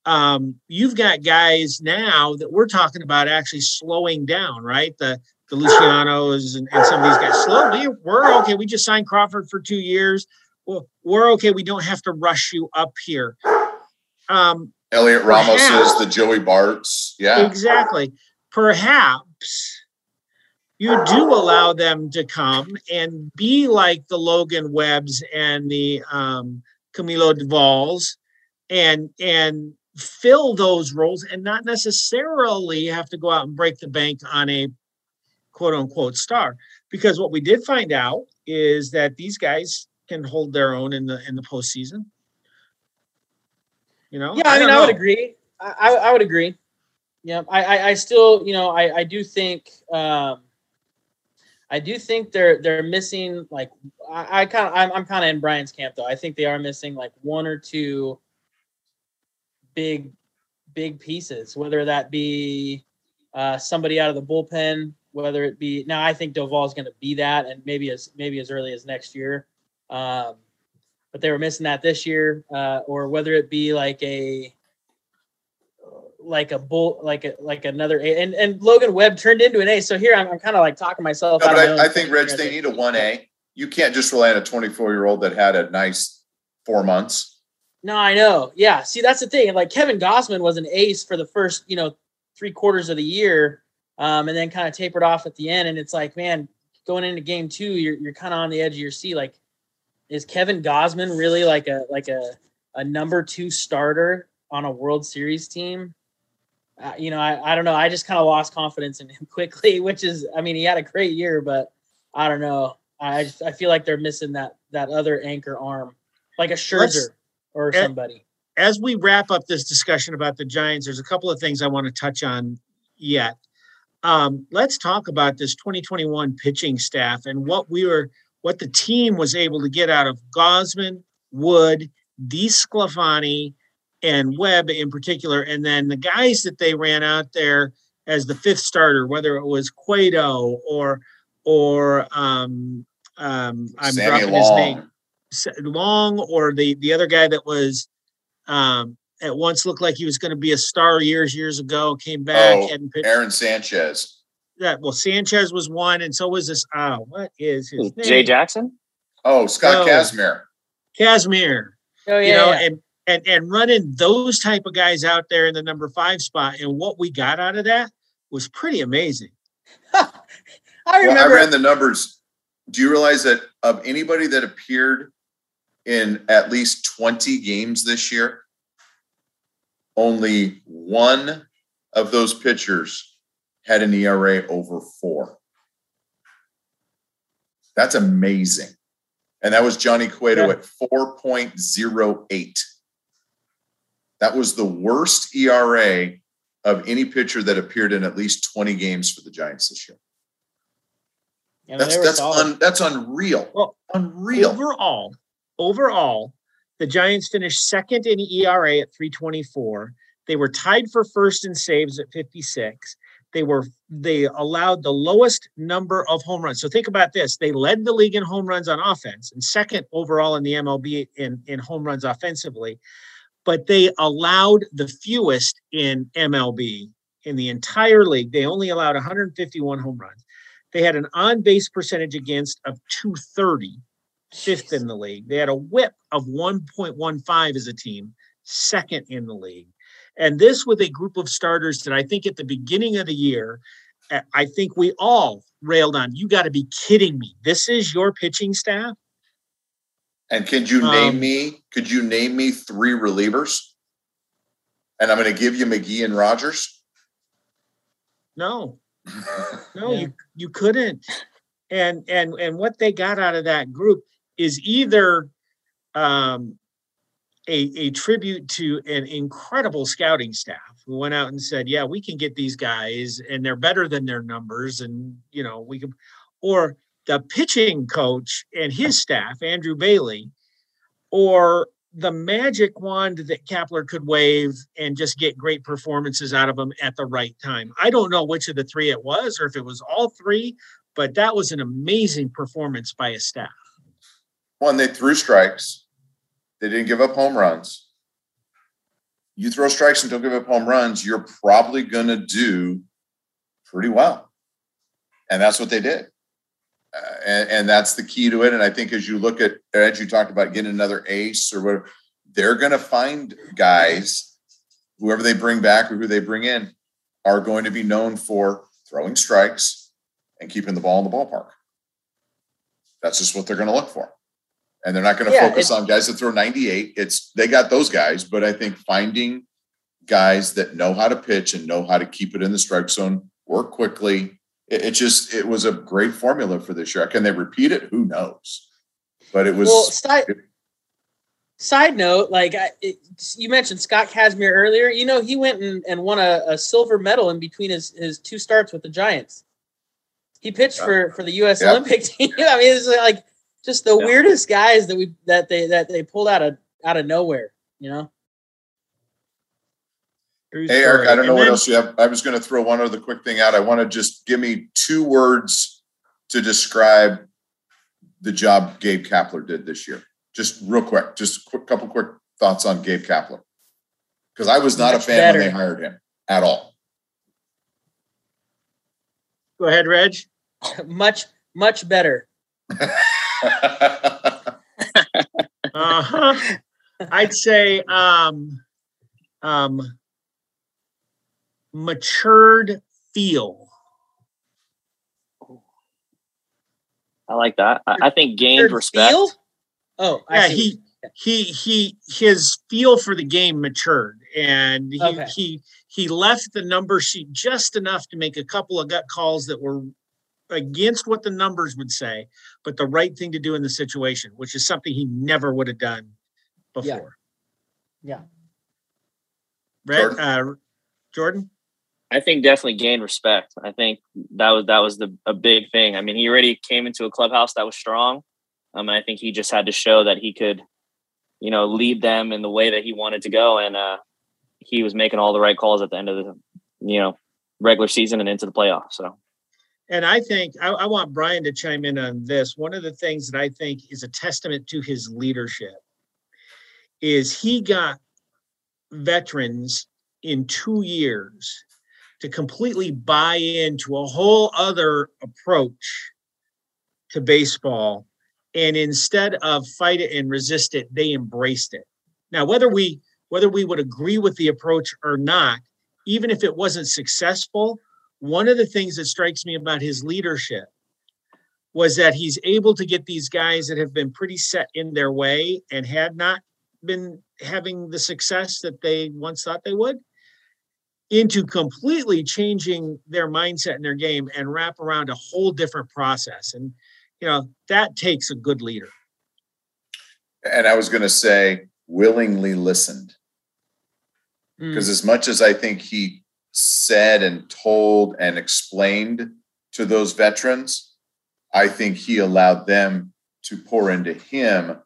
Um, you've got guys now that we're talking about actually slowing down, right? The the Lucianos and, and some of these guys slowly. We're okay. We just signed Crawford for two years. Well, we're okay. We don't have to rush you up here. Um, Heliot Ramos is the Joey Barts. Yeah, exactly. Perhaps you do allow them to come and be like the Logan Webbs and the um, Camilo Dovals and and fill those roles and not necessarily have to go out and break the bank on a quote unquote star because what we did find out is that these guys can hold their own in the in the postseason. You know, yeah, I, I mean, I would agree. I, I would agree. Yeah, I, I, I still, you know, I, I do think, um, I do think they're they're missing like I, I kind of I'm, I'm kind of in Brian's camp though. I think they are missing like one or two big big pieces, whether that be uh, somebody out of the bullpen, whether it be now I think Doval is going to be that, and maybe as maybe as early as next year. Um, but they were missing that this year, uh, or whether it be like a like a bull, like a like another A. And and Logan Webb turned into an A. So here I'm, I'm kind of like talking myself. No, but I, I think Reg, they need a one A. You can't just rely on a 24 year old that had a nice four months. No, I know. Yeah. See, that's the thing. Like Kevin Gausman was an ace for the first, you know, three quarters of the year, um, and then kind of tapered off at the end. And it's like, man, going into game two, you're you're kind of on the edge of your seat. Like, is Kevin Gausman really like a like a a number two starter on a World Series team? Uh, you know, I, I don't know. I just kind of lost confidence in him (laughs) quickly, which is, I mean, he had a great year, but I don't know. I just, I feel like they're missing that that other anchor arm, like a Scherzer Let's, or somebody. As we wrap up this discussion about the Giants, there's a couple of things I want to touch on yet. Um, let's talk about this 2021 pitching staff and what we were, what the team was able to get out of Gausman, Wood, DeSclafani, and Webb in particular. And then the guys that they ran out there as the fifth starter, whether it was Cueto or or um, um, I'm Sammy dropping Long. his name, Long, or the the other guy that was um, at once looked like he was going to be a star years years ago, came back oh, and pitched. Aaron Sanchez. Yeah, well, Sanchez was one, and so was this. Oh, what is his name? Jay Jackson. Oh, Scott oh, Casimir. Kazmir. Oh yeah, you know, yeah. and and and running those type of guys out there in the number five spot and what we got out of that was pretty amazing (laughs) i remember well, i ran the numbers do you realize that of anybody that appeared in at least 20 games this year only one of those pitchers had an era over four That's amazing. And that was Johnny Cueto Yeah. at 4.08. That was the worst ERA of any pitcher that appeared in at least 20 games for the Giants this year. Yeah, That's that's un, that's unreal. Well, unreal. Overall, overall, the Giants finished second in ERA at 324. They were tied for first in saves at 56. They were they allowed the lowest number of home runs. So think about this. They led the league in home runs on offense and second overall in the MLB in, in home runs offensively, but they allowed the fewest in MLB in the entire league. They only allowed 151 home runs. They had an on-base percentage against of 230 fifth in the league. They had a whip of 1.15 as a team, second in the league. And this with a group of starters that I think at the beginning of the year, I think we all railed on. You got to be kidding me. This is your pitching staff? And could you name Um, me? Could you name me three relievers? And I'm going to give you McGee and Rogers. No, (laughs) no, Yeah. you you couldn't. And and and what they got out of that group is either um a, a tribute to an incredible scouting staff who went out and said, yeah, we can get these guys and they're better than their numbers. And, you know, we can, or the pitching coach and his staff, Andrew Bailey, or the magic wand that Kapler could wave and just get great performances out of them at the right time. I don't know which of the three it was or if it was all three, but that was an amazing performance by a staff. One, they threw strikes. They didn't give up home runs. You throw strikes and don't give up home runs, you're probably going to do pretty well. And that's what they did. Uh, and, and that's the key to it. And I think as you look at, as you talked about getting another ace or whatever, they're going to find guys, whoever they bring back or who they bring in, are going to be known for throwing strikes and keeping the ball in the ballpark. That's just what they're going to look for. And they're not going to Yeah, focus on guys that throw 98. It's they got those guys, but I think finding guys that know how to pitch and know how to keep it in the strike zone, work quickly. It, it just it was a great formula for this year. Can they repeat it? Who knows? But it was well, side, side note, like I, it, you mentioned Scott Kazmir earlier. You know, he went and, and won a, a silver medal in between his, his two starts with the Giants. He pitched Yeah. for for the U.S. Yeah. Olympic (laughs) team. I mean, it's like just the Yeah. weirdest guys that we that they that they pulled out of out of nowhere. You know, True Hey, Eric. I don't know And what then- else you have. I was going to throw one other quick thing out. I want to just give me two words to describe the job Gabe Kapler did this year. Just real quick, just a quick couple quick thoughts on Gabe Kapler. Because I was not a fan when they hired him at all. Go ahead, Reg. (laughs) much much better. (laughs) Uh-huh. I'd say um um matured feel. I like that. I, I think gained Third respect. field? Oh, I Yeah, see. he he he his feel for the game matured and he Okay. he he left the number sheet just enough to make a couple of gut calls that were against what the numbers would say, but the right thing to do in the situation, which is something he never would have done before. Yeah. Red, Jordan? uh, Jordan? I think definitely gained respect. I think that was that was the a big thing. I mean, he already came into a clubhouse that was strong. Um, and I think he just had to show that he could, you know, lead them in the way that he wanted to go. And uh, he was making all the right calls at the end of the, you know, regular season and into the playoffs. So And I think I, I want Brian to chime in on this. One of the things that I think is a testament to his leadership is he got veterans in two years to completely buy into a whole other approach to baseball. And instead of fight it and resist it, they embraced it. Now, whether we whether we would agree with the approach or not, even if it wasn't successful, one of the things that strikes me about his leadership was that he's able to get these guys that have been pretty set in their way and had not been having the success that they once thought they would into completely changing their mindset and their game and wrap around a whole different process and you know, that takes a good leader. And I was going to say, willingly listened. Mm. Because as much as I think he said and told and explained to those veterans, I think he allowed them to pour into him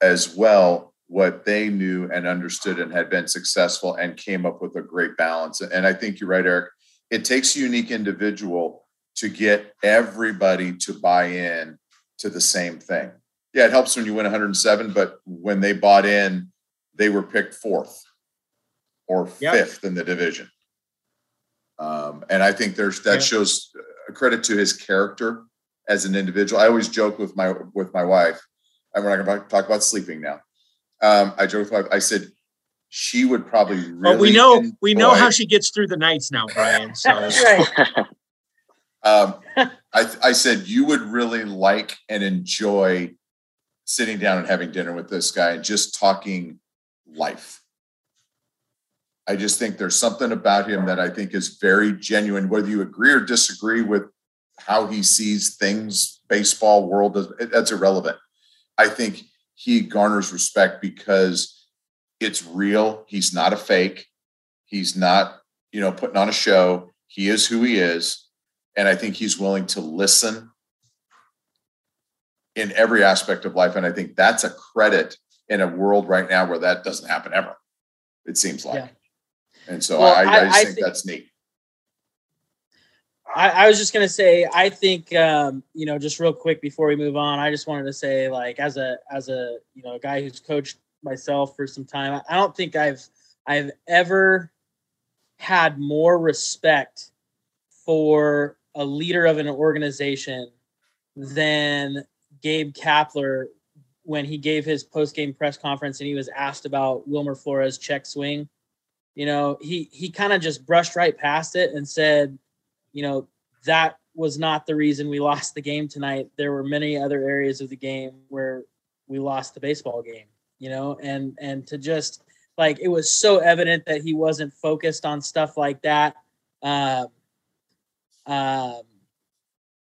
as well what they knew and understood and had been successful and came up with a great balance. And I think you're right, Eric. It takes a unique individual to get everybody to buy in to the same thing. Yeah, it helps when you win 107, but when they bought in, they were picked fourth or Yep. fifth in the division. Um, and I think there's that Yeah. shows a credit to his character as an individual. I always joke with my with my wife. And we're not going to talk about sleeping now. Um, I joked with. I said she would probably really. But we know we know how she gets through the nights now, Brian. (laughs) So right. Um, I, I said you would really like and enjoy sitting down and having dinner with this guy and just talking life. I just think there's something about him that I think is very genuine, whether you agree or disagree with how he sees things, baseball world, that's irrelevant. I think he garners respect because it's real. He's not a fake. He's not, you know, putting on a show. He is who he is and I think he's willing to listen in every aspect of life. And I think that's a credit in a world right now where that doesn't happen ever. It seems like. Yeah. And so Well, I, I, I- just I think, think- that's neat. I, I was just gonna say, I think um, you know, just real quick before we move on, I just wanted to say, like, as a as a you know guy who's coached myself for some time, I don't think I've I've ever had more respect for a leader of an organization than Gabe Kapler when he gave his post game press conference and he was asked about Wilmer Flores check swing. You know, he he kind of just brushed right past it and said, you know, that was not the reason we (laughs) lost the game tonight. There were many other areas of the game where we lost the baseball game, you know, and and to just like it was so evident that he wasn't focused on stuff like that. Um, um,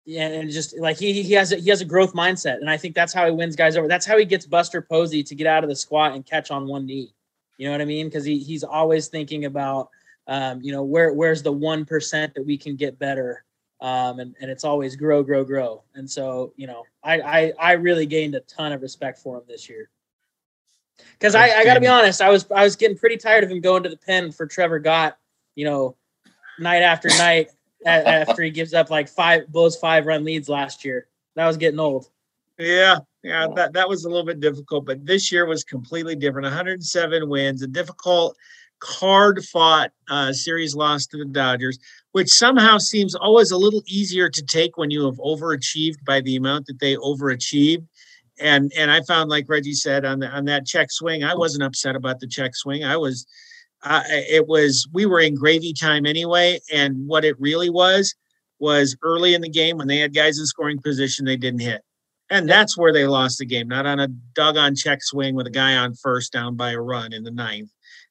yeah, and just like he he has a, he has a growth mindset, and I think that's how he wins guys over. That's how he gets Buster Posey to get out of the squat and catch on one knee. You know what I mean? Because he he's always thinking about um, you know where where's the one percent that we can get better? Um, and, and it's always grow grow grow. And so you know I, I i really gained a ton of respect for him this year. Because I, I gotta be honest i was i was getting pretty tired of him going to the pen for trevor gott you know night after (laughs) night after he gives up like five blows five run leads last year. That was getting old. Yeah, yeah, that that was a little bit difficult, but this year was completely different. 107 wins, a difficult, hard fought uh, series loss to the Dodgers, which somehow seems always a little easier to take when you have overachieved by the amount that they overachieved. And and I found, like Reggie said on the, on that check swing, I wasn't upset about the check swing. I was, uh, it was we were in gravy time anyway, and what it really was was early in the game when they had guys in scoring position, they didn't hit. And that's where they lost the game, not on a doggone check swing with a guy on first down by a run in the ninth.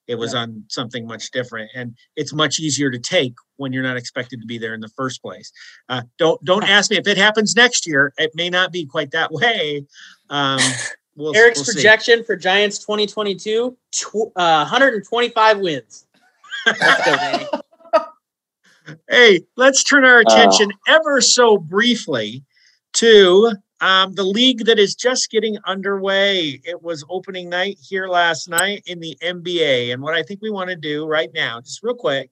It was on something much different, and it's much easier to take when you're not expected to be there in the first place. Uh, don't don't ask me if it happens next year. It may not be quite that (laughs) way. Um, (laughs) we'll, eric's we'll see. projection for giants 2022 tw- uh, 125 wins Let's go, Danny. (laughs) Hey, let's turn our attention ever so briefly to um, the league that is just getting underway. It was opening night here last night in the NBA. And what I think we want to do right now, just real quick,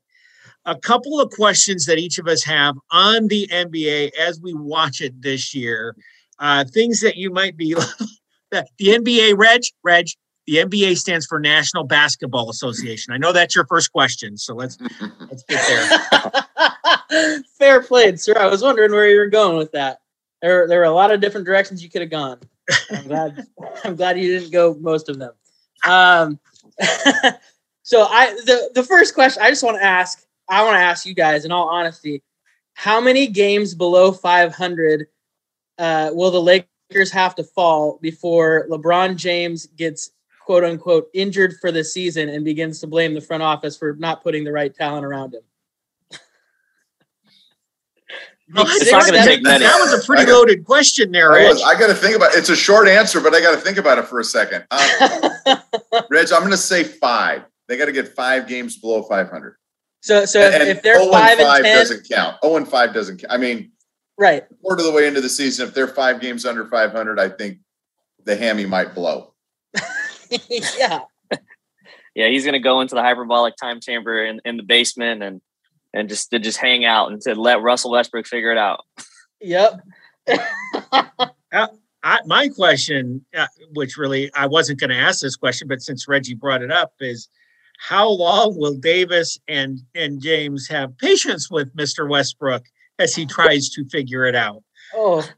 a couple of questions that each of us have on the NBA as we watch it this year. Uh, things that you might be (laughs) the NBA, Reg, Reg, the NBA stands for National Basketball Association. I know that's your first question, so let's let's get there. (laughs) Fair play, sir. I was wondering where you were going with that. There, there were a lot of different directions you could have gone. I'm glad. (laughs) I'm glad you didn't go most of them. Um, (laughs) so I, the the first question I just want to ask, I want to ask you guys, in all honesty, how many games below 500 uh, will the Lakers have to fall before LeBron James gets quote unquote injured for the season and begins to blame the front office for not putting the right talent around him? Oh, It's not gonna take many. That was a pretty I got- loaded question there, I, I got to think about. It. It's a short answer, but I got to think about it for a second. Um, (laughs) Reg, I'm going to say five. They got to get five games below 500. so so And, if, and if they're 0 five and five ten, doesn't count. 0 and five doesn't. count. I mean, right? quarter of the way into the season, if they're five games under 500, I think the hammy might blow. (laughs) yeah. (laughs) Yeah, he's gonna go into the hyperbolic time chamber in, in the basement and and just to just hang out and to let Russell Westbrook figure it out. Yep. (laughs) I, my question, uh, which really I wasn't going to ask this question, but since Reggie brought it up, is how long will Davis and and James have patience with Mr. Westbrook as he tries to figure it out? Oh,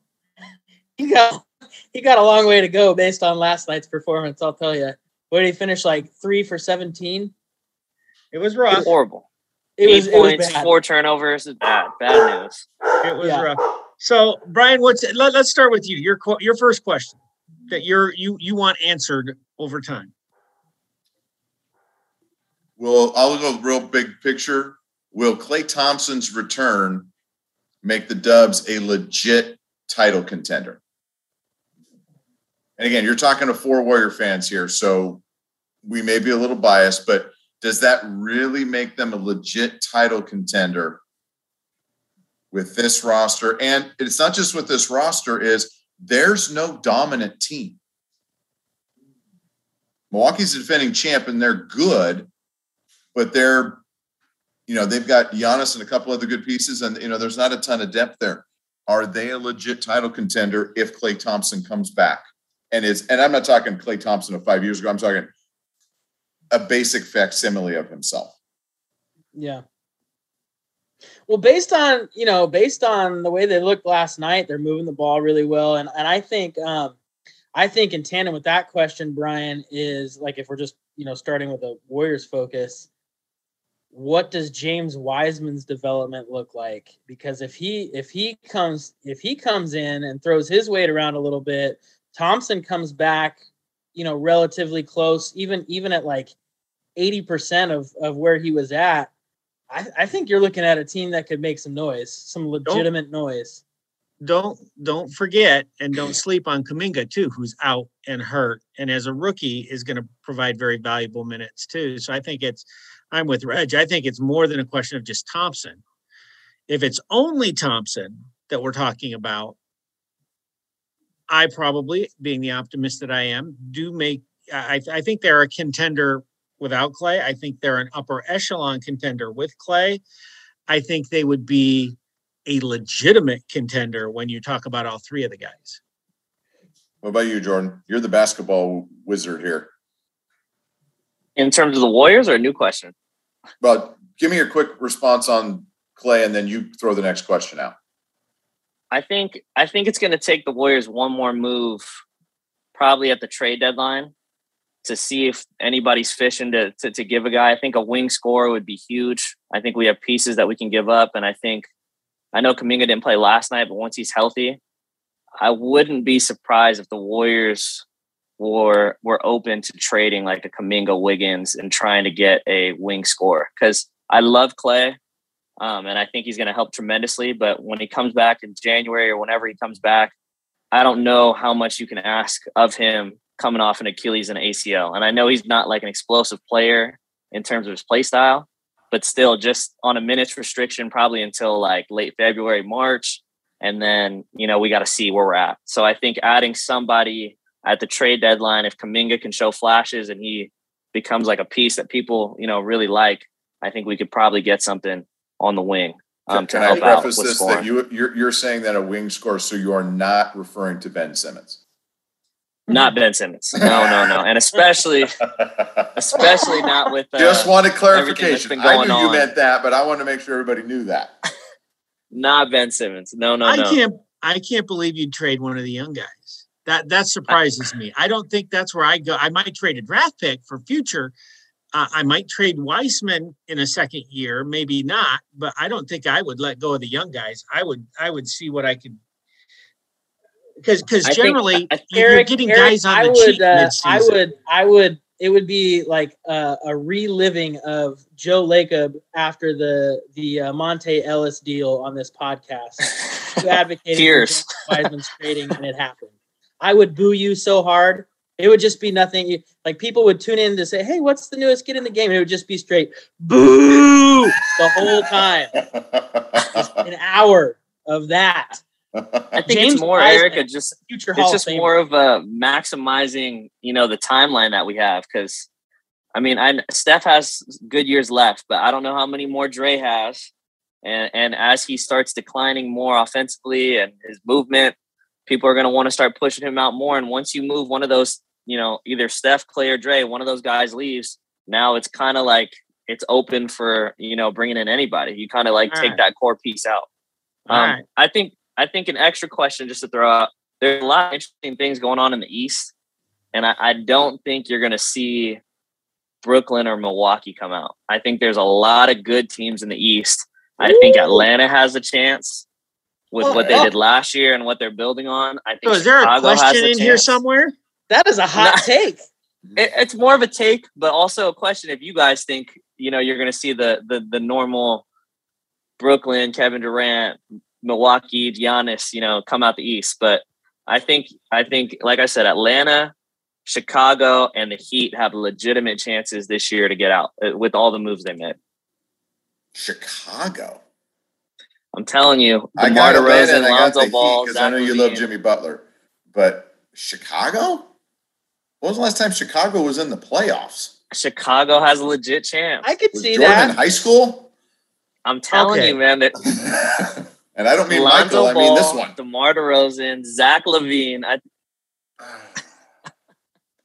he got he got a long way to go based on last night's performance. I'll tell you. What did he finish like three for seventeen? It was rough. Horrible. It was Eight it was points, bad. four turnovers. Bad, bad news. It was Yeah. rough. So, Brian, what's let, us start with you. Your your first question that you're you you want answered over time. Will I'll go real big picture. Will Klay Thompson's return make the Dubs a legit title contender? And again, you're talking to four Warrior fans here, so we may be a little biased, but does that really make them a legit title contender with this roster? And it's not just with this roster, is there's no dominant team. Milwaukee's the defending champ and they're good, but they're, you know, they've got Giannis and a couple other good pieces, and you know, there's not a ton of depth there. Are they a legit title contender if Klay Thompson comes back? And is and I'm not talking Klay Thompson of five years ago. I'm talking a basic facsimile of himself. Yeah. Well, based on you know, based on the way they looked last night, they're moving the ball really well, and and I think um, I think in tandem with that question, Brian is like if we're just you know starting with a Warriors focus, what does James Wiseman's development look like? Because if he if he comes if he comes in and throws his weight around a little bit, Thompson comes back, you know, relatively close, even even at like eighty percent of of where he was at. I, I think you're looking at a team that could make some noise, some legitimate noise. Don't don't forget and don't sleep on Kuminga too, who's out and hurt, and as a rookie is going to provide very valuable minutes too. So I think it's I'm with Reg. I think it's more than a question of just Thompson. If it's only Thompson that we're talking about, I probably, being the optimist that I am, do make. I, I think they're a contender without Klay. I think they're an upper echelon contender with Klay. I think they would be a legitimate contender when you talk about all three of the guys. What about you, Jordan? You're the basketball wizard here. In terms of the Warriors, or a new question? Well, give me your quick response on Klay, and then you throw the next question out. I think I think it's going to take the Warriors one more move, probably at the trade deadline, to see if anybody's fishing to, to to give a guy. I think a wing scorer would be huge. I think we have pieces that we can give up, and I think I know Kuminga didn't play last night, but once he's healthy, I wouldn't be surprised if the Warriors were were open to trading like a Kuminga Wiggins and trying to get a wing scorer because I love Klay. Um, and I think he's going to help tremendously. But when he comes back in January or whenever he comes back, I don't know how much you can ask of him coming off an Achilles and ACL. And I know he's not like an explosive player in terms of his play style, but still just on a minutes restriction, probably until like late February, March. And then, you know, we got to see where we're at. So I think adding somebody at the trade deadline, if Kuminga can show flashes and he becomes like a piece that people, you know, really like, I think we could probably get something on the wing um, to Can help I out preface with this that you you're, you're saying that a wing score, so you are not referring to Ben Simmons. Not Ben Simmons. No, no, no. And especially, (laughs) especially not with uh, Just wanted clarification. I knew you on. meant that, but I wanted to make sure everybody knew that. not Ben Simmons. No, no, I no. can't I can't believe you'd trade one of the young guys. That that surprises me. I don't think that's where I go. I might trade a draft pick for future. Uh, I might trade Wiseman in a second year, maybe not, but I don't think I would let go of the young guys. I would I would see what I could because because I think- generally you're Eric, getting Eric, guys on I the would, cheap uh, I would, I would it would be like a, a reliving of Joe Lacob after the the uh, Monta Ellis deal on this podcast. (laughs) You advocated James Wiseman's trading, and it happened. I would boo you so hard. It would just be nothing. Like people would tune in to say, "Hey, what's the newest kid in the game?" And it would just be straight boo the whole time. Just an hour of that. (laughs) I think James it's more, Wiseman. Erica, just Future Hall it's just more of a maximizing, you know, the timeline that we have. Because, I mean, I Steph has good years left, but I don't know how many more Dre has. And and as he starts declining more offensively and his movement, people are going to want to start pushing him out more. And once you move one of those, you know, either Steph, Klay, or Dre, one of those guys leaves. Now it's kind of like it's open for you know bringing in anybody. You kind of like All take right. that core piece out. Um, right. I think I think an extra question just to throw out. There's a lot of interesting things going on in the East, and I, I don't think you're going to see Brooklyn or Milwaukee come out. I think there's a lot of good teams in the East. I think Atlanta has a chance with Well, what they well- did last year and what they're building on. I think So is there a Chicago has question a in here somewhere? That is a hot Nah. take. (laughs) It, it's more of a take, but also a question if you guys think you know you're going to see the the the normal Brooklyn, Kevin Durant, Milwaukee, Giannis, you know, come out the East. But I think I think like I said, Atlanta, Chicago, and the Heat have legitimate chances this year to get out uh, with all the moves they made. Chicago. I'm telling you, I DeMar got Atlanta DeRozan, and Lonzo Ball, because I know you love Jimmy Butler, but Chicago. When was the last time Chicago was in the playoffs? Chicago has a legit chance. I could Was see Jordan in that. high school? I'm telling Okay. you, man. That (laughs) and I don't mean Lonzo Michael. I mean this Ball, one. DeMar DeRozan, Zach LaVine. I, (sighs)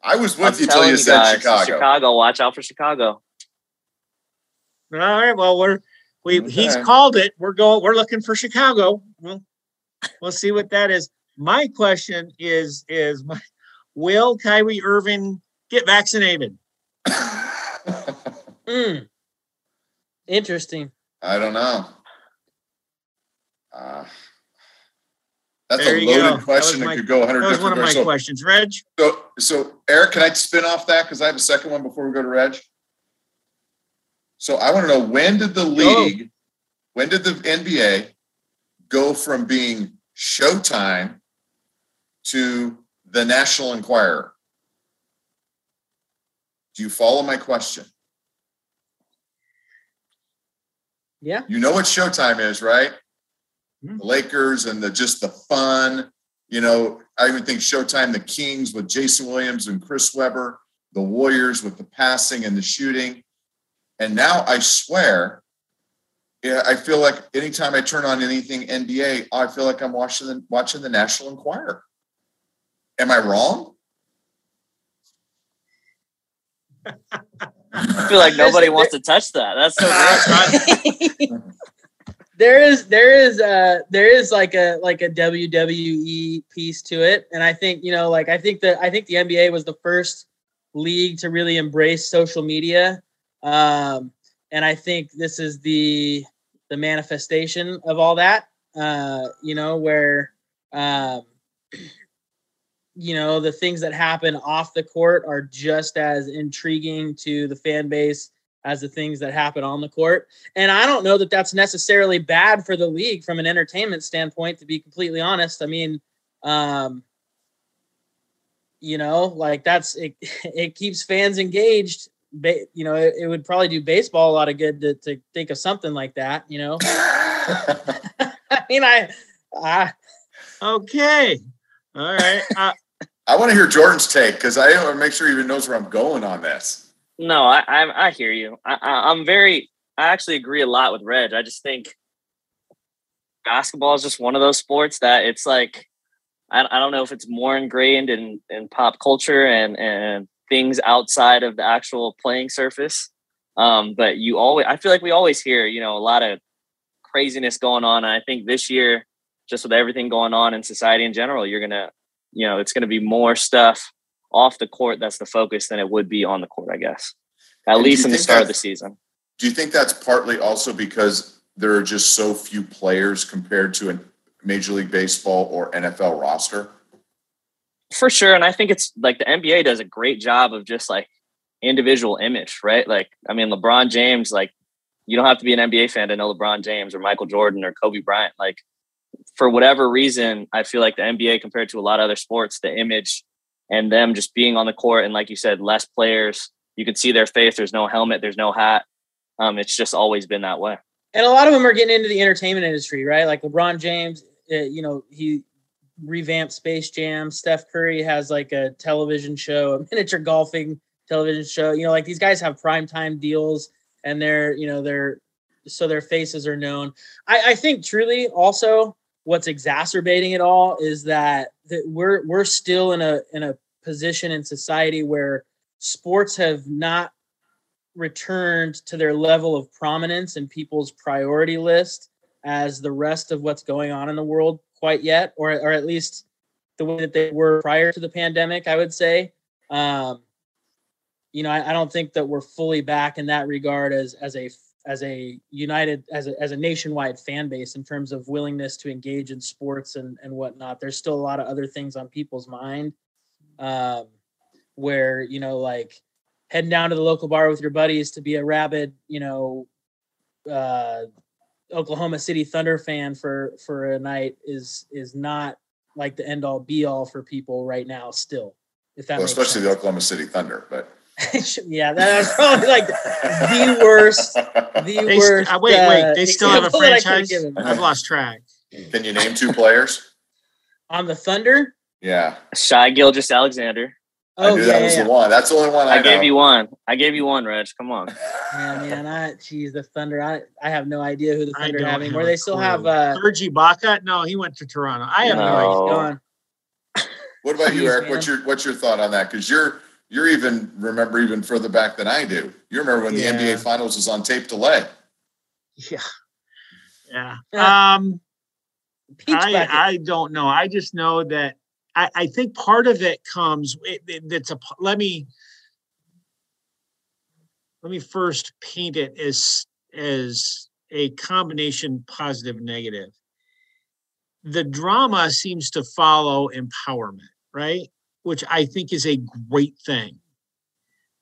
I was I'm with you till telling you said guys, Chicago. Chicago, watch out for Chicago. All right. Well, we're we he's called it. We're going. We're looking for Chicago. Well, we'll see what that is. My question is is my, will Kyrie Irving get vaccinated? (laughs) Mm. Interesting. I don't know. Uh, that's There a you go. loaded That question that my- could go 100 That was different one of my. So- questions. Reg, So, so Eric, can I spin off that because I have a second one before we go to Reg? So I want to know when did the league, when did the NBA go from being Showtime to the National Enquirer? Do you follow my question? Yeah. You know what Showtime is, right? Hmm. The Lakers and the just the fun. You know, I even think Showtime, the Kings with Jason Williams and Chris Webber, the Warriors with the passing and the shooting. And now I swear, yeah, I feel like anytime I turn on anything NBA, I feel like I'm watching the watching the National Enquirer. Am I wrong? I feel like (laughs) nobody wants to touch that. That's so (laughs) great. (laughs) there is there is uh there is like a like a WWE piece to it. And I think you know like I think that I think the NBA was the first league to really embrace social media. Um and I think this is the the manifestation of all that uh you know where um (clears throat) you know the things that happen off the court are just as intriguing to the fan base as the things that happen on the court and I don't know that that's necessarily bad for the league from an entertainment standpoint, to be completely honest. I mean, um, you know, like that's it, (laughs) it keeps fans engaged. Ba- you know, it, it would probably do baseball a lot of good to, to think of something like that, you know. (laughs) I mean, I, I okay. All right. (laughs) Uh, I want to hear Jordan's take because I want to make sure he even knows where I'm going on this. No, I, I I hear you. I, I I'm very. I actually agree a lot with Reg. I just think basketball is just one of those sports that it's like I, I don't know if it's more ingrained in in pop culture and and things outside of the actual playing surface. Um, but you always, I feel like we always hear, you know, a lot of craziness going on. And I think this year, just with everything going on in society in general, you're gonna, you know, it's gonna be more stuff off the court that's the focus than it would be on the court, I guess. At And least in the start of the season. Do you think that's partly also because there are just so few players compared to a Major League Baseball or NFL roster? For sure. And I think it's like the NBA does a great job of just like individual image, right? Like, I mean, LeBron James, like, you don't have to be an NBA fan to know LeBron James or Michael Jordan or Kobe Bryant. Like, for whatever reason, I feel like the NBA compared to a lot of other sports, the image and them just being on the court and like you said, less players, you can see their face. There's no helmet, there's no hat. Um, it's just always been that way. And a lot of them are getting into the entertainment industry, right? Like LeBron James, uh, you know, he revamped Space Jam. Steph Curry has like a television show, a (laughs) miniature golfing television show. You know, like these guys have primetime deals and they're, you know, they're so their faces are known. I, I think truly also what's exacerbating it all is that, that we're we're still in a in a position in society where sports have not returned to their level of prominence in people's priority list as the rest of what's going on in the world quite yet, or or at least the way that they were prior to the pandemic. I would say, um, you know, I, I don't think that we're fully back in that regard as as a as a united as a, as a nationwide fan base in terms of willingness to engage in sports and and whatnot. There's still a lot of other things on people's mind, um, where you know like heading down to the local bar with your buddies to be a rabid, you know, uh, Oklahoma City Thunder fan for for a night is is not like the end all be all for people right now. Still, if that Well, especially the. Oklahoma City Thunder, but. (laughs) yeah, that's probably like the worst. The They, worst. st- uh, wait, wait. uh, They still have a example that I could've franchise. I've lost track. Can you name two players? on the Thunder. Yeah, Shai Gilgeous-Alexander. I Oh knew yeah, that was yeah. the one. That's the only one I, I gave you one. I gave you one, Reg. Come on. Yeah, man. I geez, the Thunder. I I have no idea who the Thunder don't have anymore. They still clue. have uh Serge Ibaka? No, he went to Toronto. I have no, idea. No. gone. What about (laughs) you, Jeez, Eric? man. What's your what's your thought on that? Because you're you're even remember even further back than I do. You remember when Yeah. the NBA Finals was on tape delay? Yeah. Yeah. Um, I. I don't know. I just know that I, I think part of it comes. It, it, it's a Let me. Let me first paint it as as a combination positive negative. The drama seems to follow empowerment, right? Which I think is a great thing.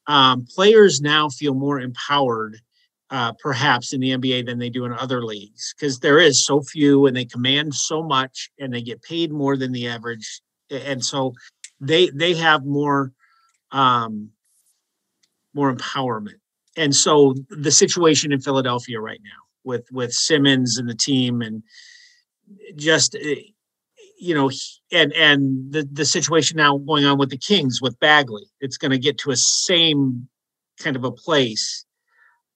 Um, players now feel more empowered uh, perhaps in the NBA than they do in other leagues because there is so few and they command so much and they get paid more than the average, and so they they have more um, more empowerment. And so the situation in Philadelphia right now with with Simmons and the team and just eh, you know and and the the situation now going on with the Kings with Bagley, it's going to get to a same kind of a place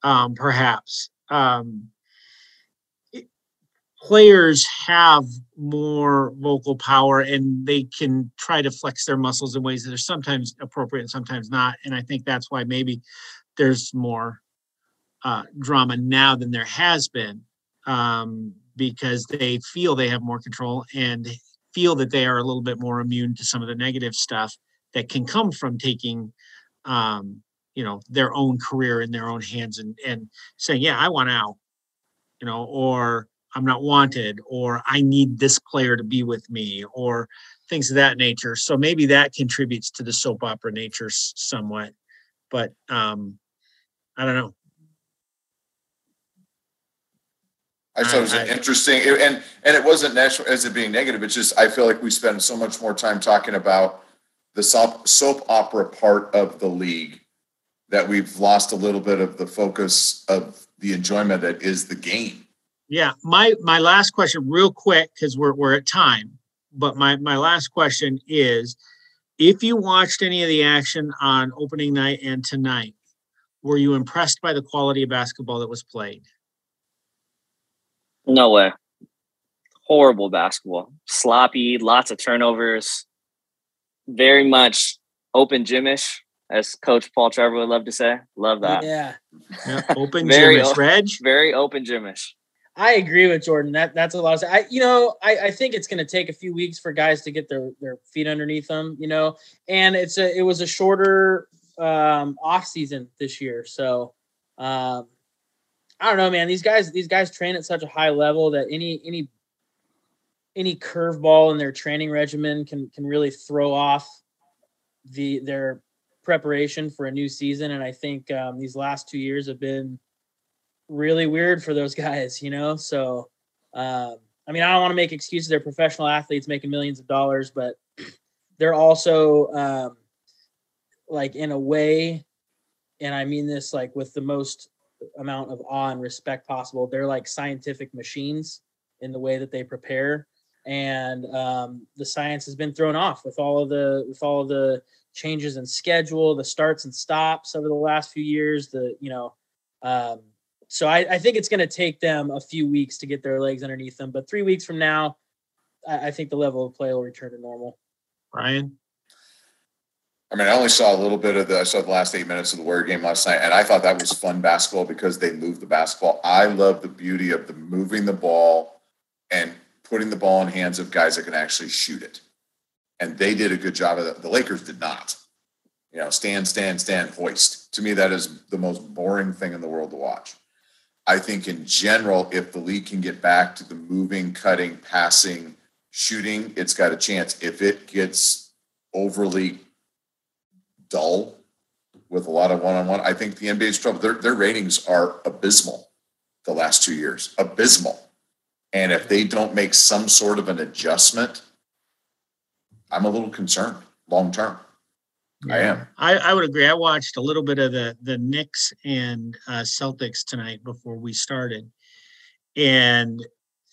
um, perhaps. Um, players have more vocal power and they can try to flex their muscles in ways that are sometimes appropriate and sometimes not. And I think that's why maybe there's more uh, drama now than there has been um, because they feel they have more control and feel that they are a little bit more immune to some of the negative stuff that can come from taking um, you know their own career in their own hands and and saying yeah i want out you know or i'm not wanted or i need this player to be with me or things of that nature. So maybe that contributes to the soap opera nature somewhat. But um i don't know I thought it was I- interesting, and and it wasn't national as it being negative. It's just I feel like we spend so much more time talking about the soap soap opera part of the league that we've lost a little bit of the focus of the enjoyment that is the game. Yeah, my my last question, real quick, because we're we're at time. But my my last question is, if you watched any of the action on opening night and tonight, were you impressed by the quality of basketball that was played? No way. Horrible basketball. Sloppy, lots of turnovers. Very much open gymish, as Coach Paul Trevor would love to say. Love that. Yeah, Yeah, (laughs) open Very gym, o- Reg. Very open gymish. I agree with Jordan. That that's a lot. Of, I you know I, I think it's going to take a few weeks for guys to get their their feet underneath them. You know, and it's a it was a shorter um, off season this year, so um, I don't know, man. These guys these guys train at such a high level that any any any curveball in their training regimen can can really throw off the their preparation for a new season, and I think um, these last two years have been really weird for those (laughs) guys. You know, so um, I mean, I don't want to make excuses. They're professional athletes making millions of dollars, but (clears throat) they're also um, like in a way, and I mean this like with the most amount of awe and respect possible. They're like scientific machines in the way that they prepare, and um, the science has been thrown off with all of the with all of the changes in schedule, the starts and stops over the last few years. The you know, um, so I, I think it's going to take them a few weeks to get their legs underneath them. But three weeks from now, I, I think the level of play will return to normal. Brian. I mean, I only saw a little bit of the. I saw the last eight minutes of the Warrior game last night, and I thought that was fun basketball because they moved the basketball. I love the beauty of the moving the ball and putting the ball in hands of guys that can actually shoot it. And they did a good job of that. The Lakers did not. You know, stand, stand, stand, hoist. To me, that is the most boring thing in the world to watch. I think in general, if the league can get back to the moving, cutting, passing, shooting, it's got a chance. If it gets overly dull with a lot of one-on-one. I think the NBA's trouble. Their their ratings are abysmal the last two years. Abysmal. And if they don't make some sort of an adjustment, I'm a little concerned long term. Yeah. I am. I, I would agree. I watched a little bit of the the Knicks and uh, Celtics tonight before we started, and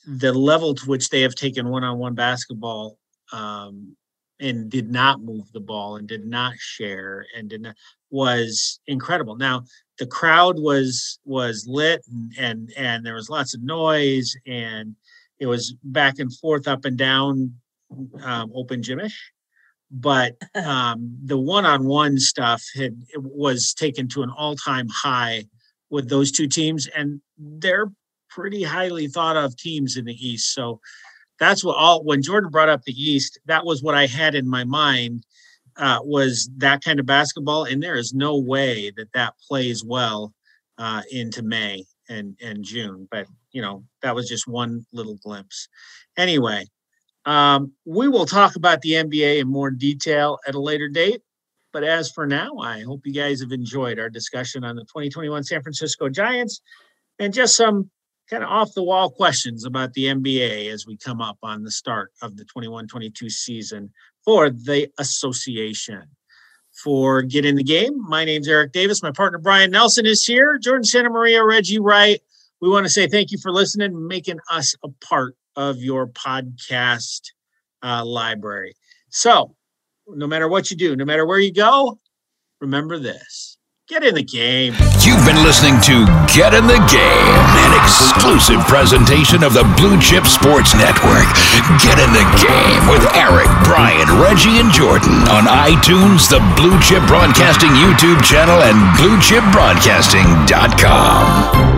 the level to which they have taken one-on-one basketball um, and did not move the ball and did not share and did not was incredible. Now the crowd was was lit and and, and there was lots of noise and it was back and forth up and down um, open gymish but (laughs) um, the one-on-one stuff had was taken to an all-time high with those two teams and they're pretty highly thought of teams in the east so that's what all when Jordan brought up the East, that was what I had in my mind uh, was that kind of basketball, and there is no way that that plays well uh, into May and and June. But you know that was just one little glimpse. Anyway, um, we will talk about the NBA in more detail at a later date. But as for now, I hope you guys have enjoyed our discussion on the 2021 San Francisco Giants and just some kind of off the wall questions about the NBA as we come up on the start of the 21 22 season for the association. For Get in the Game, my name's Eric Davis. My partner Brian Nelson is here. Jordan Santa Maria, Reggie Wright. We want to say thank you for listening making us a part of your podcast uh, library. So, no matter what you do, no matter where you go, remember this Get in the game. You've been listening to Get in the Game, an exclusive presentation of the Blue Chip Sports Network. Get in the game with Eric, Brian, Reggie, and Jordan on iTunes, the Blue Chip Broadcasting YouTube channel, and BlueChipBroadcasting.com.